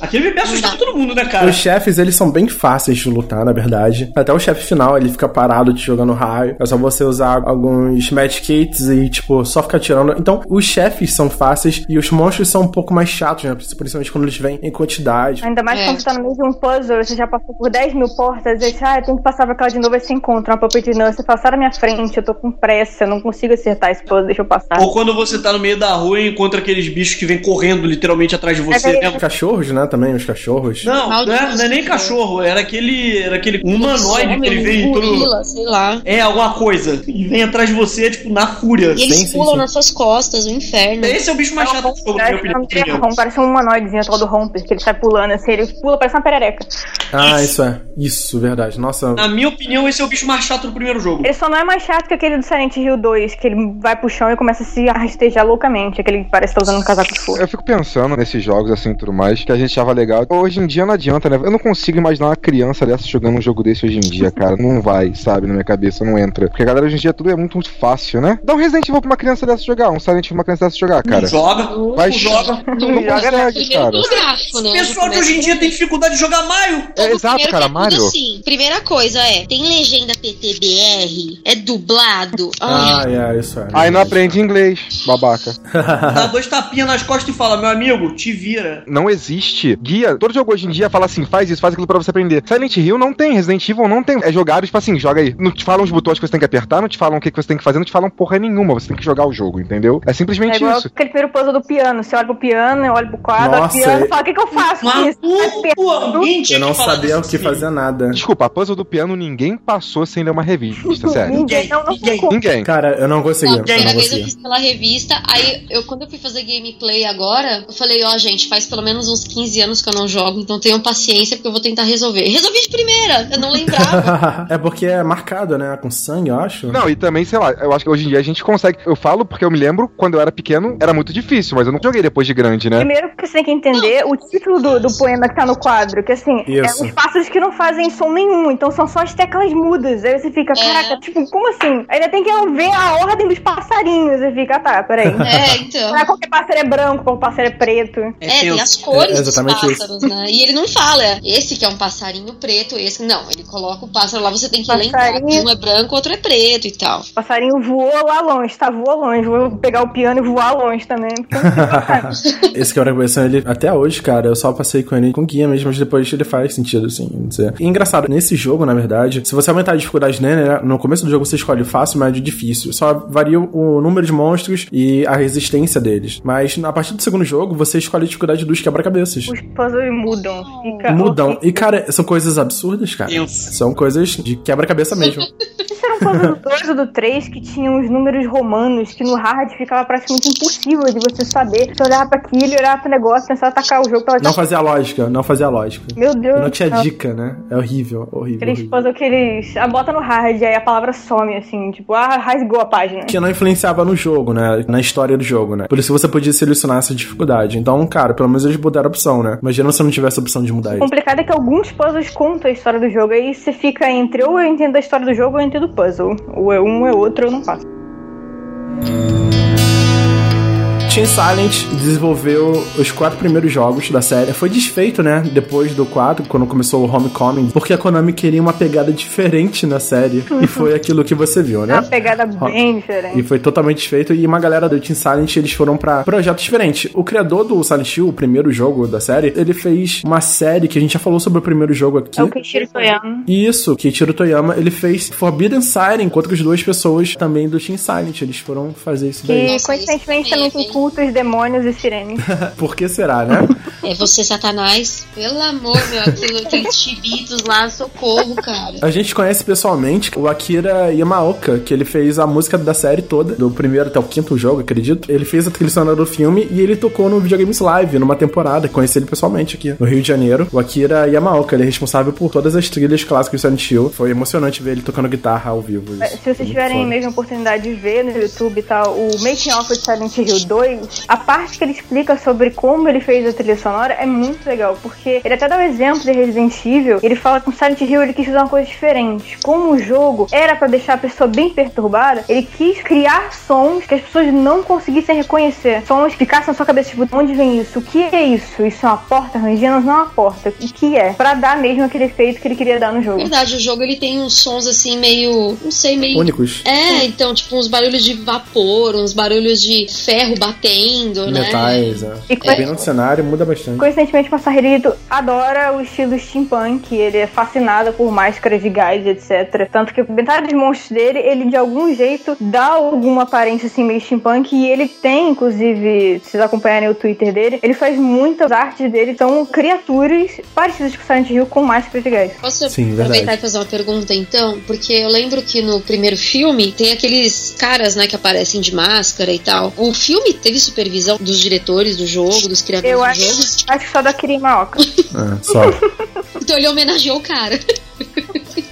aquele bebê assustou todo mundo, né, cara? Os chefes, eles são bem fáceis de lutar, na verdade. Até o chefe final, ele fica parado te jogando raio. É só você usar alguns match kits e, tipo, só ficar tirando. Então, os chefes são fáceis e os monstros são um pouco mais chatos, né? Principalmente quando eles vêm em quantidade. Ainda mais quando você tá no meio de um puzzle, você já passou por 10 mil portas, aí você, ah, eu tenho que passar pra aquela de novo, aí você encontra uma puppet não, você sai da minha frente, eu tô com pressa, eu não consigo acertar esse puzzle, deixa eu passar. Ou quando você tá no meio da rua e encontra aqueles bichos que vêm correndo literalmente atrás de você. É, né? Os cachorros, né? Também, os cachorros. Não, não é, não é nem cachorro, era aquele, era aquele humanoide que ele vem todo. gorila, sei lá. É, alguma coisa. E vem atrás de você, tipo, na fúria. E eles pulam nas suas costas, o inferno. Esse é o bicho mais chato do jogo, na minha opinião. Não, parece um humanoidezinho tal do Romper, que ele sai pulando assim, ele pula, parece uma perereca. Ah, isso é. Isso, verdade. Nossa. Na minha opinião, esse é o bicho mais chato do primeiro jogo. Ele só não é mais chato que aquele do Silent Hill 2, que ele vai pro chão e começa a se rastejar loucamente, aquele que parece que tá usando um casaco de fogo. Eu fico pensando nesses jogos assim e tudo mais, que a gente achava legal. Hoje em dia não adianta, né? Eu não consigo imaginar uma criança dessa jogando um jogo desse hoje em dia, cara. Não vai, sabe, na minha cabeça, não entra. Porque a galera hoje em dia tudo é muito, muito fácil, né? Dá um Resident Evil pra uma criança dessa jogar, um Silent Evil pra uma criança dessa jogar, cara. Joga, Vai, joga. Não consegue, cara. Gráfico, né? O pessoal de hoje em dia tem dificuldade de jogar Mario. É, exato, cara, é Mario. assim. Primeira coisa é, tem legenda PTBR? É dublado? Ah, Ai, é, isso é. Aí não aprende inglês, babaca. Dá dois tapinhas nas costas e fala, meu amigo, te vira. Não existe guia. Todo jogo hoje em dia fala assim, faz isso, faz aquilo pra você aprender. Silent Hill não tem, Resident Evil não tem. É jogado, tipo assim, joga aí. Não te falam os botões que você tem que apertar, não te falam o que que você tem que fazer, não te falam porra nenhuma. Você tem que jogar o jogo, entendeu? É É simplesmente igual isso. aquele primeiro puzzle do piano. Você olha pro piano, olha pro quadro, olha Nossa, pro piano é- e fala, o que, que eu faço com isso? Eu não sabia o que fazer nada. Desculpa, a puzzle do piano ninguém passou sem ler uma revista, sério. Ninguém, não, não ninguém. Ninguém. Cara, eu não consegui. Não, a Eu primeira não vez eu fiz pela revista, aí eu quando eu fui fazer gameplay agora, eu falei, ó, gente, faz pelo menos uns 15 anos que eu não jogo, então tenham paciência porque eu vou tentar resolver. Resolvi de primeira, eu não lembrava. é porque é marcado, né? Com sangue, eu acho. Não, e também, sei lá, eu acho que hoje em dia a gente consegue. Eu falo porque eu me lembro, quando eu era pequeno, era muito difícil, mas eu não joguei depois de grande, né? Primeiro que você tem que entender o título do, do poema que tá no quadro, que assim, Isso. é os pássaros que não fazem som nenhum, então são só as teclas mudas. Aí você fica, caraca, tipo, como assim? Ainda tem que ver a ordem dos passarinhos. E fica, ah, tá, peraí. É, então. Não é qualquer pássaro é branco, qualquer pássaro é preto. É, tem as cores É dos exatamente pássaros, né? E ele não fala, esse que é um passarinho preto, esse. Não, ele coloca o pássaro lá, você tem que lembrar que Passarinho. um é branco, outro é preto e tal. O passarinho voou lá longe, tá? Voou longe. Vou pegar o piano e voar longe também. Esse quebra-cabeça, ele, até hoje, cara, eu só passei com ele com guia mesmo, mas depois ele faz sentido, assim. dizer. E engraçado, nesse jogo, na verdade, se você aumentar a dificuldade nele, né, no começo do jogo você escolhe fácil, médio e difícil. Só varia o número de monstros e a resistência deles. Mas a partir do segundo jogo, você escolhe a dificuldade dos quebra-cabeças. Os puzzles mudam. Fica Mudam. E, cara, são coisas absurdas, cara. São coisas de quebra-cabeça mesmo. Isso era um puzzle do 2 ou do 3 que tinha uns números romanos que no hard ficava praticamente impossível de você saber. Você olhava pra aquilo, olhava pro negócio, pensava atacar o jogo pela Não fazia lógica, não fazia lógica. Meu Deus não tinha céu. dica, né? É horrível, horrível. Aqueles horrível. puzzles que eles. A bota no hard, aí a palavra some, assim, tipo, ah, rasgou a página. que não influenciava no jogo, né? Na história do jogo, né? Por isso você podia selecionar essa dificuldade. Então, cara, pelo menos eles mudaram a opção, né? Imagina se não tivesse a opção de mudar O isso. complicado é que alguns puzzles contam a história do jogo, aí você fica entre ou eu entendo a história do jogo ou eu entendo o puzzle. Ou é um ou é outro, eu não faço. Thank you. Team Silent desenvolveu os quatro primeiros jogos da série. Foi desfeito, né, depois do 4, quando começou o Homecoming, porque a Konami queria uma pegada diferente na série. e foi aquilo que você viu, né? uma pegada bem diferente. E foi totalmente desfeito. E uma galera do Team Silent, eles foram pra projetos diferentes. O criador do Silent Hill, o primeiro jogo da série, ele fez uma série que a gente já falou sobre o primeiro jogo aqui. É o Kishiro Toyama. Isso, Kiichiro Toyama, ele fez Forbidden Siren com outras duas pessoas também do Team Silent. Eles foram fazer isso daí. Que coincidentemente também tem cultos, demônios e sirenes. Por que será, né? É você, Satanás. Pelo amor, meu, aquilo, aqueles chibitos lá, socorro, cara. A gente conhece pessoalmente o Akira Yamaoka, que ele fez a música da série toda, do primeiro até o quinto jogo, acredito. Ele fez a trilha sonora do filme e ele tocou no Videogames Live, numa temporada. Conheci ele pessoalmente aqui no Rio de Janeiro. O Akira Yamaoka, ele é responsável por todas as trilhas clássicas do Silent Hill. Foi emocionante ver ele tocando guitarra ao vivo. Isso. Se vocês tiverem Foda. mesmo a oportunidade de ver no YouTube e tal, o Making of de Silent Hill 2, a parte que ele explica sobre como ele fez a trilha sonora é muito legal, porque ele até dá o exemplo de Resident Evil, ele fala que no Silent Hill ele quis fazer uma coisa diferente. Como o jogo era pra deixar a pessoa bem perturbada, ele quis criar sons que as pessoas não conseguissem reconhecer. Sons que ficassem na sua cabeça, tipo, de onde vem isso? O que é isso? Isso é uma porta rangendo? Não é uma porta. O que é? Pra dar mesmo aquele efeito que ele queria dar no jogo. Verdade, o jogo ele tem uns sons assim meio, não sei, meio Únicos. É, então, tipo, uns barulhos de vapor, uns barulhos de ferro batendo, né? Metais, é. E Dependendo do cenário, muda bastante. Coincidentemente, Massarrito adora o estilo steampunk, ele é fascinado por máscaras de gás, etc. Tanto que metade dos monstros dele, ele de algum jeito dá alguma aparência assim meio steampunk e ele tem, inclusive, se vocês acompanharem o Twitter dele, ele faz muitas artes dele, são criaturas parecidas com Silent Hill com máscaras de gás. Posso Sim, aproveitar verdade. e fazer uma pergunta então? Porque eu lembro que no primeiro filme tem aqueles caras, né, que aparecem de máscara e tal. O filme teve supervisão dos diretores do jogo, dos criadores Eu do acho, jogo. Acho que só da Kirimaoka. É, só. Então ele homenageou o cara.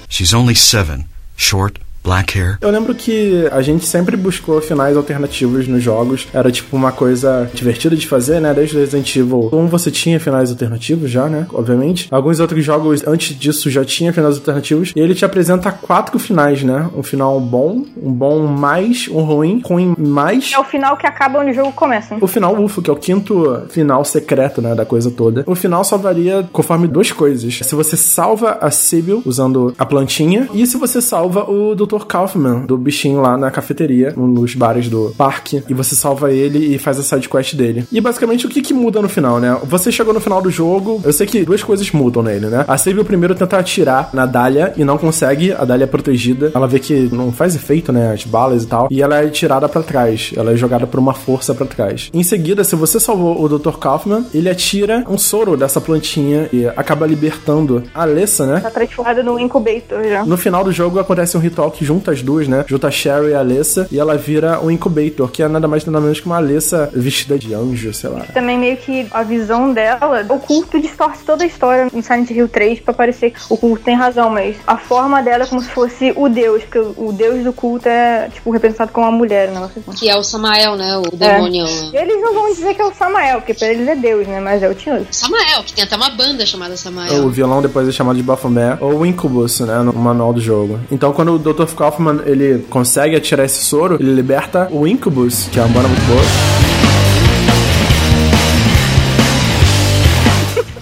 She's only seven, short, black hair. Eu lembro que a gente sempre buscou finais alternativos nos jogos. Era tipo uma coisa divertida de fazer, né? Desde o Resident Evil 1 você tinha finais alternativos já, né? Obviamente. Alguns outros jogos antes disso já tinha finais alternativos. E ele te apresenta quatro finais, né? Um final bom, um bom mais, um ruim, ruim mais. É o final que acaba onde o jogo começa. O final UFO, que é o quinto final secreto, né, da coisa toda. O final só varia conforme duas coisas. Se você salva a Sibyl usando a plantinha e se você salva o Dr. Kaufman, do bichinho lá na cafeteria, nos bares do parque, e você salva ele e faz a side quest dele. E basicamente o que que muda no final, né? Você chegou no final do jogo, eu sei que duas coisas mudam nele, né? A Sibyl primeiro tenta atirar na Dália e não consegue, a Dália é protegida. Ela vê que não faz efeito, né, as balas e tal, e ela é tirada pra trás. Ela é jogada por uma força pra trás. Em seguida, se você salvou o Dr. Kaufman, ele atira um soro dessa plantinha e acaba libertando a Alessa, né? Tá transformado no incubator já. No final do jogo acontece um ritual que junta as duas, né? Junta a Sherry e a Alessa e ela vira um incubator, que é nada mais nada menos que uma Alessa vestida de anjo, sei lá. Também meio que a visão dela, o culto distorce toda a história em Silent Hill 3 pra parecer que o culto tem razão, mas a forma dela é como se fosse o deus, porque o o deus do culto é, tipo, representado como uma mulher, né? Que é o Samael, né? O demônio. Eles não vão dizer que é o Samael, porque pra eles é deus, né? Mas é o Tinhoso. Samael, que tem até uma banda chamada Samael. O vilão depois é chamado de Baphomet ou o Incubus, né, no manual do jogo. Então, quando o Dr. Kaufman ele consegue atirar esse soro, ele liberta o Incubus, que é uma banda muito boa.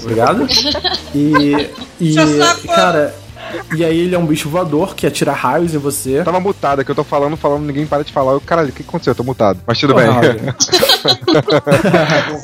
Obrigado. E, e cara, e aí ele é um bicho voador que atira raios em você. Tava mutado, é que eu tô falando, falando, ninguém para de falar. Eu, caralho, o que aconteceu? Eu tô mutado. Mas tudo bem. Porra,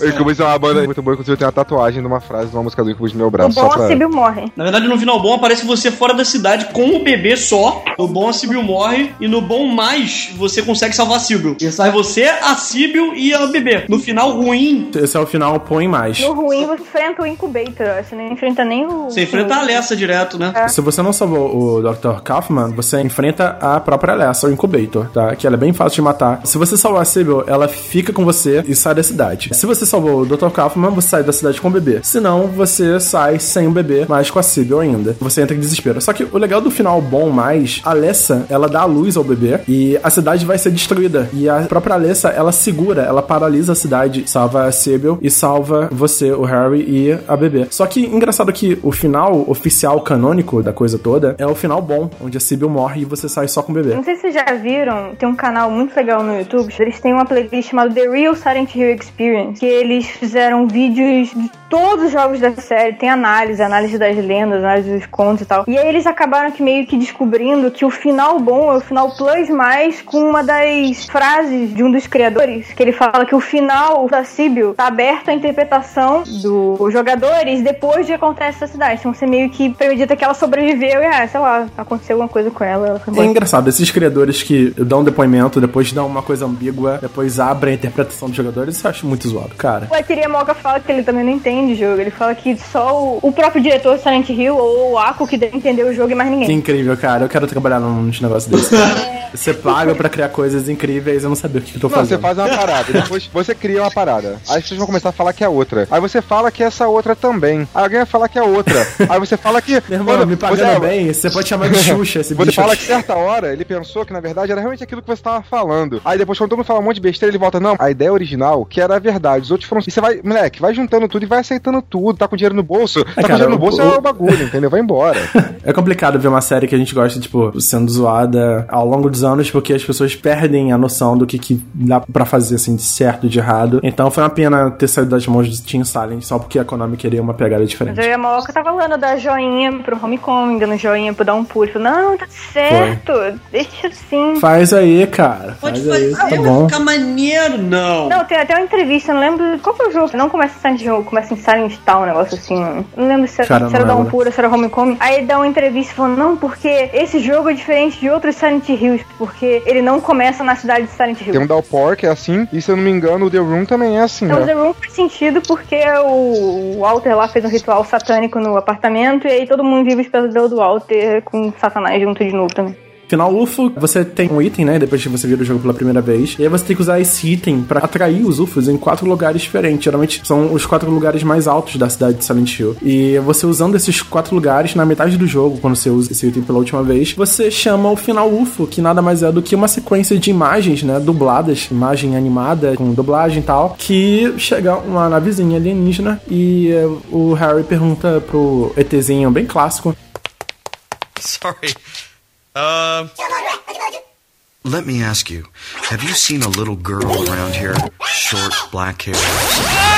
o Incubus é uma banda muito boa, inclusive eu tenho uma tatuagem de uma frase de uma música do Incubus no meu O braço. bom só pra... a Sibyl morre. Na verdade, no final bom aparece você fora da cidade com o bebê só. No bom a Sibyl morre. E no bom mais, você consegue salvar a Sibyl. E sai você, a Sibyl e a bebê. No final ruim, Esse é o final põe mais. No ruim, você enfrenta o incubator. Você não enfrenta nem o. você enfrenta a Alessa direto, né? Se você não salvou o Dr. Kaufman, você enfrenta a própria Alessa, o Incubator, tá? Que ela é bem fácil de matar. Se você salvar a Sibyl, ela fica com você e sai da cidade. Se você salvou o Dr. Kaufman, você sai da cidade com o bebê. Se não, você sai sem o bebê, mas com a Sibyl ainda. Você entra em desespero. Só que o legal do final bom mais, a Alessa, ela dá a luz ao bebê e a cidade vai ser destruída. E a própria Alessa, ela segura, ela paralisa a cidade, salva a Sibyl e salva você, o Harry e a bebê. Só que engraçado que o final oficial canônico da coisa coisa toda, é o final bom, onde a Sibyl morre e você sai só com o bebê. Não sei se vocês já viram, tem um canal muito legal no YouTube. Eles têm uma playlist chamada The Real Silent Hill Experience, que eles fizeram vídeos de todos os jogos da série. Tem análise, análise das lendas, análise dos contos e tal. E aí eles acabaram que meio que descobrindo que o final bom é o final plus mais com uma das frases de um dos criadores, que ele fala que o final da Sibyl tá aberto à interpretação dos jogadores depois de acontecer essa cidade. Então você meio que acredita que ela sobreviveu e, ah, sei lá, aconteceu alguma coisa com ela. ela foi É engraçado, esses criadores que dão depoimento, depois dão uma coisa ambígua, depois abrem a interpretação dos jogadores, isso eu acho muito zoado, cara. O Akira Moga fala que ele também não entende o jogo. Ele fala que só o, o próprio diretor de Silent Hill ou o Ako que deve entender o jogo e mais Que ninguém. incrível, cara. Eu quero trabalhar num negócio desse. Você paga pra criar coisas incríveis, eu não sabia o que, que eu tô Não, você fazendo. faz uma parada, depois você cria uma parada. Aí vocês vão começar a falar que é outra. Aí você fala que é essa outra também. Aí alguém vai falar que é outra. Aí você fala que. Meu irmão, me pagando bem, você pode chamar de Xuxa esse Você bicho fala aqui. que certa hora ele pensou que na verdade era realmente aquilo que você tava falando. Aí depois, quando todo mundo fala um monte de besteira, ele volta: Não, a ideia original, que era a verdade. Os outros foram. E você vai, moleque, vai juntando tudo e vai aceitando tudo. Tá com dinheiro no bolso. tá com cara, dinheiro no bolso o- é o bagulho, entendeu? Vai embora. É complicado ver uma série que a gente gosta, tipo, sendo zoada ao longo dos anos, porque as pessoas perdem a noção do que, que dá pra fazer, assim, de certo e de errado. Então foi uma pena ter saído das mãos do Team Silent, só porque a Konami queria uma pegada Mas diferente. eu e a Moca tava falando da joinha pro Homecoming, dando joinha pro dar um. Falei, não, tá certo, deixa assim. Faz aí, cara. Pode Faz aí, fazer, tá vai bom. ficar maneiro, não. Não, tem até uma entrevista, não lembro qual foi o jogo. Não começa em Silent Hill, começa em Silent Town, um negócio assim. Não lembro se era, Cara, se era. Pura, se era Homecoming. Aí ele dá uma entrevista falando, não, porque esse jogo é diferente de outros Silent Hills, porque ele não começa na cidade de Silent Hill. Tem um Downpour que é assim, e se eu não me engano, o The Room também é assim, Então, né? The Room faz sentido porque o Walter lá fez um ritual satânico no apartamento e aí todo mundo vive os pesadelos do Walter com Satanás junto de novo também. Final UFO, você tem um item, né? Depois que você vira o jogo pela primeira vez. E aí você tem que usar esse item pra atrair os UFOs em quatro lugares diferentes. Geralmente são os quatro lugares mais altos da cidade de Silent Hill. E você usando esses quatro lugares, na metade do jogo, quando você usa esse item pela última vez, você chama o final UFO, que nada mais é do que uma sequência de imagens, né? Dubladas, imagem animada, com dublagem e tal, que chega uma navezinha alienígena e eh, o Harry pergunta pro ETzinho bem clássico. Sorry. Um. Let me ask you have you seen a little girl around here? Short, black hair.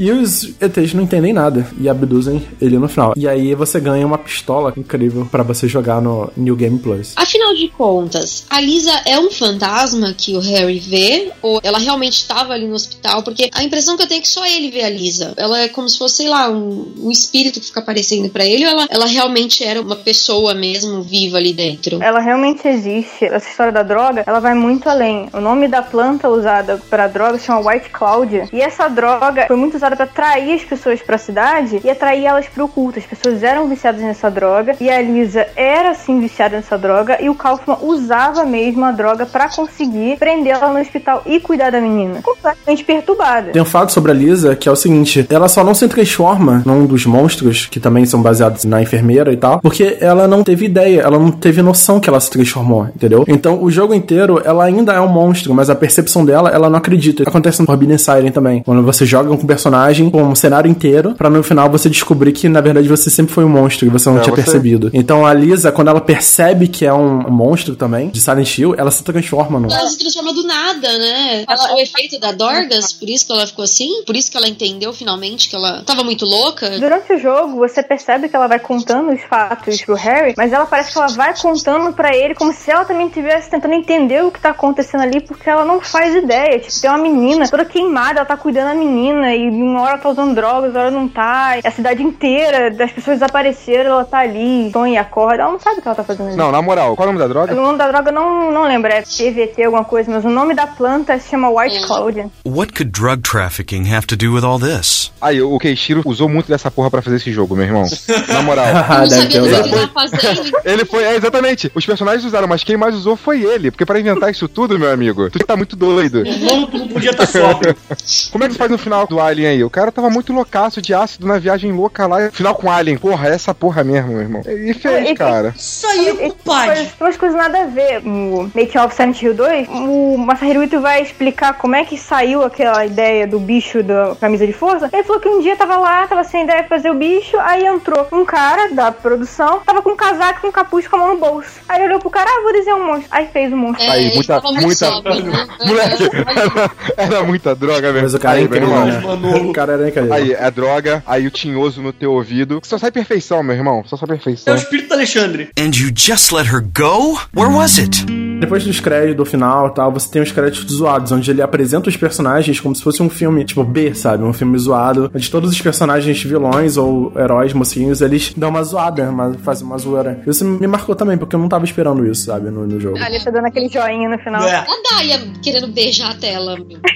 E os ETs não entendem nada e abduzem ele no final. E aí você ganha uma pistola incrível pra você jogar no New Game Plus. Afinal de contas, a Lisa é um fantasma que o Harry vê? Ou ela realmente estava ali no hospital? Porque a impressão que eu tenho é que só ele vê a Lisa. Ela é como se fosse, sei lá, um, um espírito que fica aparecendo pra ele, ou ela, ela realmente era uma pessoa mesmo viva ali dentro? Ela realmente existe. Essa história da droga, ela vai muito além. O nome da planta usada para droga se chama White Cloud. E essa droga foi muito usada para atrair as pessoas para a cidade e atrair elas para o culto. As pessoas eram viciadas nessa droga e a Lisa era sim viciada nessa droga e o Kaufman usava mesmo a droga para conseguir prendê-la no hospital e cuidar da menina. Completamente perturbada. Tem um fato sobre a Lisa que é o seguinte: ela só não se transforma num dos monstros, que também são baseados na enfermeira e tal, porque ela não teve ideia, ela não teve noção que ela se transformou, entendeu? Então o jogo inteiro ela ainda é um monstro, mas a percepção dela, ela não acredita. Acontece no Forbidden Siren também, quando você joga com um personagem, com um cenário inteiro, pra no final você descobrir que na verdade você sempre foi um monstro e você não É, tinha você- percebido. Então a Lisa, quando ela percebe que é um monstro também, de Silent Hill, ela se transforma num. Ela se transforma do nada, né? Ela- o efeito da Dorgas, por isso que ela ficou assim? Por isso que ela entendeu finalmente que ela tava muito louca? Durante o jogo, você percebe que ela vai contando os fatos pro Harry, mas ela parece que ela vai contando pra ele como se ela também estivesse tentando entender o que tá acontecendo ali, porque ela não faz ideia. Tipo, tem uma menina toda queimada, ela tá cuidando da menina, e uma hora tá usando drogas, outra hora não tá. E a cidade inteira das pessoas desapareceram, ela tá ali, sonha e acorda. Ela não sabe o que ela tá fazendo ali. Não, na moral, qual é o nome da droga? O nome da droga eu não, não lembro, é PVT, alguma coisa, mas o nome da planta se chama White Cloud. What could drug trafficking have to do with all this? Aí, o Keishiro usou muito dessa porra pra fazer esse jogo, meu irmão. Na moral. Ah, deve ter usado. que ele fazendo? Ele foi, é, exatamente. Os personagens usaram, mas quem mais usou foi ele. Porque pra inventar isso tudo, meu amigo, tu tá muito doido. Não, tu não podia estar sóbrio. Como é que faz no final do Alien aí? aí. O cara tava muito loucaço de ácido na viagem louca lá. Final com Alien. Porra, é essa porra mesmo, meu irmão. E fez, E- cara. Isso aí, compadre. umas, umas coisas nada a ver. No Making of Silent Hill 2, o Masahiro Ito vai explicar como é que saiu aquela ideia do bicho da camisa de força. Ele falou que um dia tava lá, tava sem ideia de fazer o bicho, aí entrou um cara da produção, tava com um casaco com um capuz com a mão no bolso. Aí ele olhou pro cara, ah, vou desenhar um monstro. Aí fez o monstro. É, Aí, muita, muita. né? Moleque, era, era muita droga mesmo. Mas o cara é incrível, né? O cara era incrível. Aí, é droga, aí o tinhoso no teu ouvido. Só sai perfeição, meu irmão. Só sai É perfeição. o espírito do Alexandre. And you just let her go? Where was it? Depois dos créditos, do final e tal, você tem os créditos zoados, onde ele apresenta os personagens como se fosse um filme, tipo, B, sabe? Um filme zoado, onde todos os personagens vilões ou heróis, mocinhos, eles dão uma zoada, uma, fazem uma zoeira. Isso me marcou também, porque eu não tava esperando isso, sabe? No, no jogo. A Alice tá dando aquele joinha no final. É. A Dália querendo beijar a tela, meu.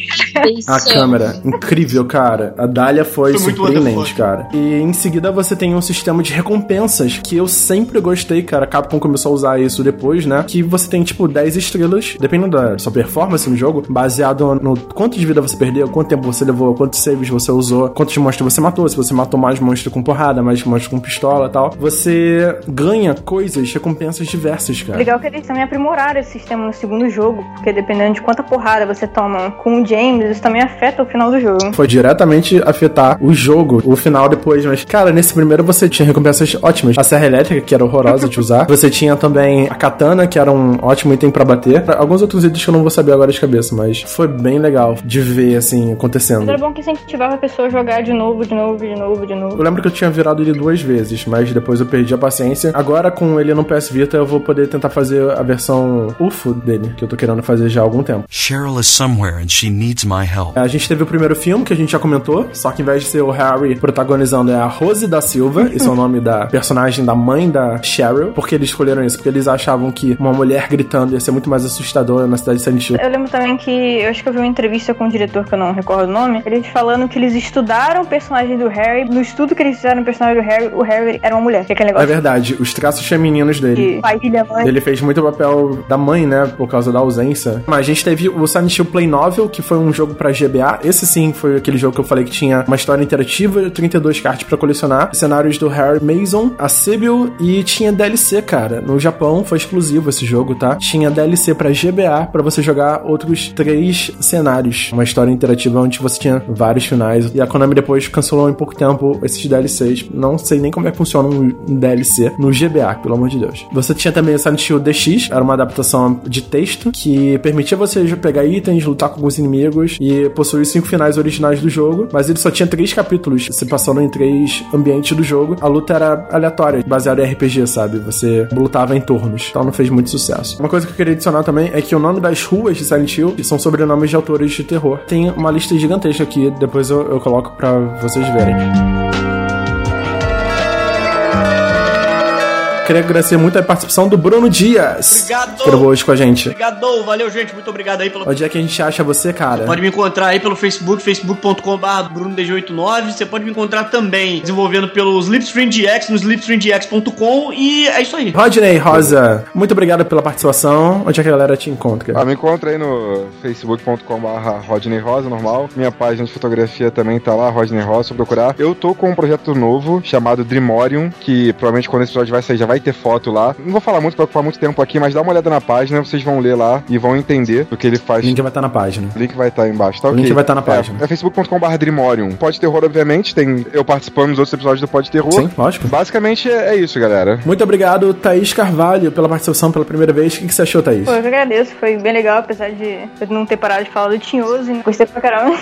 A câmera, incrível, cara. A Dália foi, Foi surpreendente, cara. E em seguida você tem um sistema de recompensas que eu sempre gostei, cara. A Capcom começou a usar isso depois, né? Que você tem, tipo, 10 estrelas, dependendo da sua performance no jogo, baseado no quanto de vida você perdeu, quanto tempo você levou, quantos saves você usou, quantos monstros você matou, se você matou mais monstro com porrada, mais monstro com pistola e tal. Você ganha coisas, recompensas diversas, cara. Legal que eles também aprimoraram esse sistema no segundo jogo, porque dependendo de quanta porrada você toma com o James, isso também afeta o final do jogo. foi diretamente afetar o jogo, o final depois. Mas, cara, nesse primeiro você tinha recompensas ótimas. A serra elétrica, que era horrorosa de usar. Você tinha também a katana, que era um ótimo item pra bater. Alguns outros itens que eu não vou saber agora de cabeça, mas foi bem legal de ver, assim, Mas acontecendo. era bom que incentivava a pessoa a jogar de novo, de novo, de novo, de Eu novo. lembro que eu tinha virado ele duas vezes, mas depois eu perdi a paciência. Agora, com ele no PS Vita, eu vou poder tentar fazer a versão UFO dele, que eu tô querendo fazer já há algum tempo. Cheryl is somewhere and she needs my help. A gente teve o primeiro filme que a gente já comentou, só que em vez de ser o Harry protagonizando é a Rose da Silva, esse é o nome da personagem da mãe da Cheryl. Por que eles escolheram isso? Porque eles achavam que uma mulher gritando ia ser muito mais assustadora na cidade de Silent Hill. Eu lembro também que eu acho que eu vi uma entrevista com um diretor que eu não recordo o nome, eles falando que eles estudaram o personagem do Harry, no estudo que eles fizeram o personagem do Harry, o Harry era uma mulher, que é aquele É negócio verdade, os traços femininos dele. de pai, filha, mãe. Ele fez muito papel da mãe, né? Por causa da ausência. Mas a gente teve o Silent Hill Play Novel, que foi um jogo pra GBA. Esse sim foi aquele jogo que eu falei que tinha uma história interativa, 32 cartas pra colecionar, cenários do Harry Mason, a Sibyl e tinha DLC, cara. No Japão foi exclusivo esse jogo, tá? Tinha DLC pra GBA pra você jogar outros três cenários. Uma história interativa onde você tinha vários finais. E a Konami depois cancelou em pouco tempo esses DLCs. Não sei nem como é que funciona um um DLC no GBA, pelo amor de Deus. Você tinha também o Silent Hill DX, era uma adaptação de texto que permitia você pegar itens, lutar com alguns inimigos e possuir cinco finais originais do jogo, mas ele só tinha três capítulos, se passando em três ambientes do jogo. A luta era aleatória, baseada em RPG, sabe? Você lutava em turnos, então não fez muito sucesso. Uma coisa que eu queria adicionar também é que o nome das ruas de Silent Hill são sobrenomes de autores de terror. Tem uma lista gigantesca aqui, depois eu, eu coloco pra vocês verem. Queria agradecer muito a participação do Bruno Dias. Obrigado. Que gravou hoje com a gente. Obrigado, valeu, gente. Muito obrigado aí pelo. Onde é que a gente acha você, cara? Pode me encontrar aí pelo Facebook, facebook.com.br BrunoDG89. Você pode me encontrar também desenvolvendo pelo Slipstream GX no slipstreamgx.com. E é isso aí. Rodney Rosa, muito obrigado pela participação. Onde é que a galera te encontra? Ah, me encontra aí no facebook.com.br Rodney Rosa, normal. Minha página de fotografia também tá lá, Rodney Rosa, se procurar. Eu tô com um projeto novo chamado Dreamorium, que provavelmente quando esse episódio vai sair já vai ter foto lá. Não vou falar muito pra ocupar muito tempo aqui, mas dá uma olhada na página, vocês vão ler lá e vão entender o que ele faz. O link vai estar na página. O link vai estar aí embaixo, tá O ok? link vai estar na página. É, é facebook.com.br Dreamorium. Pode Terror, obviamente, tem eu participando dos outros episódios do Pode Terror. Sim, lógico. Basicamente é, é isso, galera. Muito obrigado, Thaís Carvalho, pela participação pela primeira vez. O que, que você achou, Thaís? Pô, eu que agradeço, foi bem legal, apesar de eu não ter parado de falar do Tinhoso, e gostei pra caramba.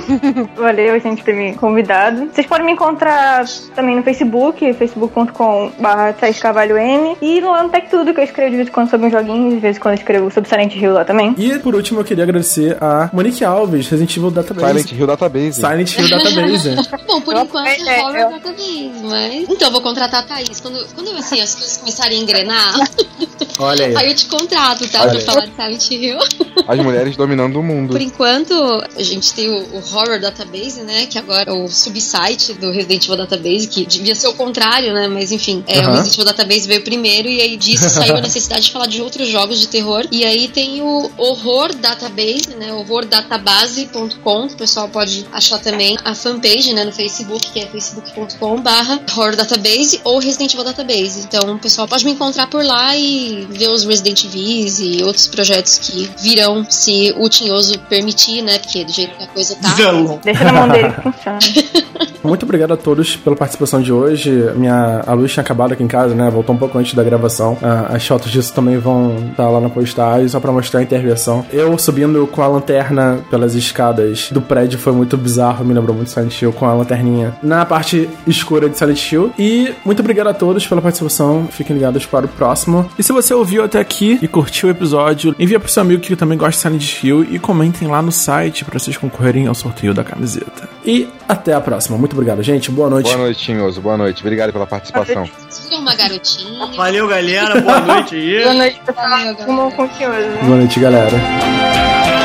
Valeu, gente, por ter me convidado. Vocês podem me encontrar também no Facebook, facebook.com.br Carvalho M, e no Tech Tudo, que eu escrevo de vez em quando sobre um joguinho, de vez em quando eu escrevo sobre Silent Hill lá também. E por último, eu queria agradecer a Monique Alves, Resident Evil Database. Silent Hill Database. Silent Hill Database. Bom, por Eu- enquanto é, horror eu- database, mas. Então, eu vou contratar a Thaís. Quando, quando assim, as coisas começarem a engrenar, Olha aí. Aí eu te contrato, tá? Olha pra aí. falar de Silent Hill. As mulheres dominando o mundo. Por enquanto, a gente tem o, o Horror Database, né? Que agora é o subsite do Resident Evil Database, que devia ser o contrário, né? Mas enfim, é, o Aham. Resident Evil Database veio primeiro e aí disso saiu a necessidade de falar de outros jogos de terror. E aí tem o Horror Database, né? Horrordatabase.com, o pessoal pode achar também a fanpage, né? No Facebook, que é facebook.com barra Horror Database ou Resident Evil Database. Então o pessoal pode me encontrar por lá e ver os Resident Evils e outros projetos que virão se o Tinhoso permitir, né? Porque do jeito que a coisa tá. Deixa na mão dele que funciona. Muito obrigado a todos pela participação de hoje. Minha, a luz tinha acabado aqui em casa, né? Voltou um pouco antes da gravação. Ah, as fotos disso também vão estar lá na postagem, só pra mostrar a intervenção. Eu subindo com a lanterna pelas escadas do prédio foi muito bizarro, me lembrou muito Silent Hill com a lanterninha na parte escura de Silent Hill. E muito obrigado a todos pela participação. Fiquem ligados para o próximo. E se você ouviu até aqui e curtiu o episódio, envia pro seu amigo que também gosta de Silent Hill e comentem lá no site para vocês concorrerem ao sorteio da camiseta. E até a próxima. Muito obrigado, gente. Boa noite. Boa noite, Tinhoso. Boa noite. Obrigado pela participação. Siga uma garotinha. Valeu, galera. Boa noite aí. Boa noite, pessoal. Com o senhor. Boa noite, galera.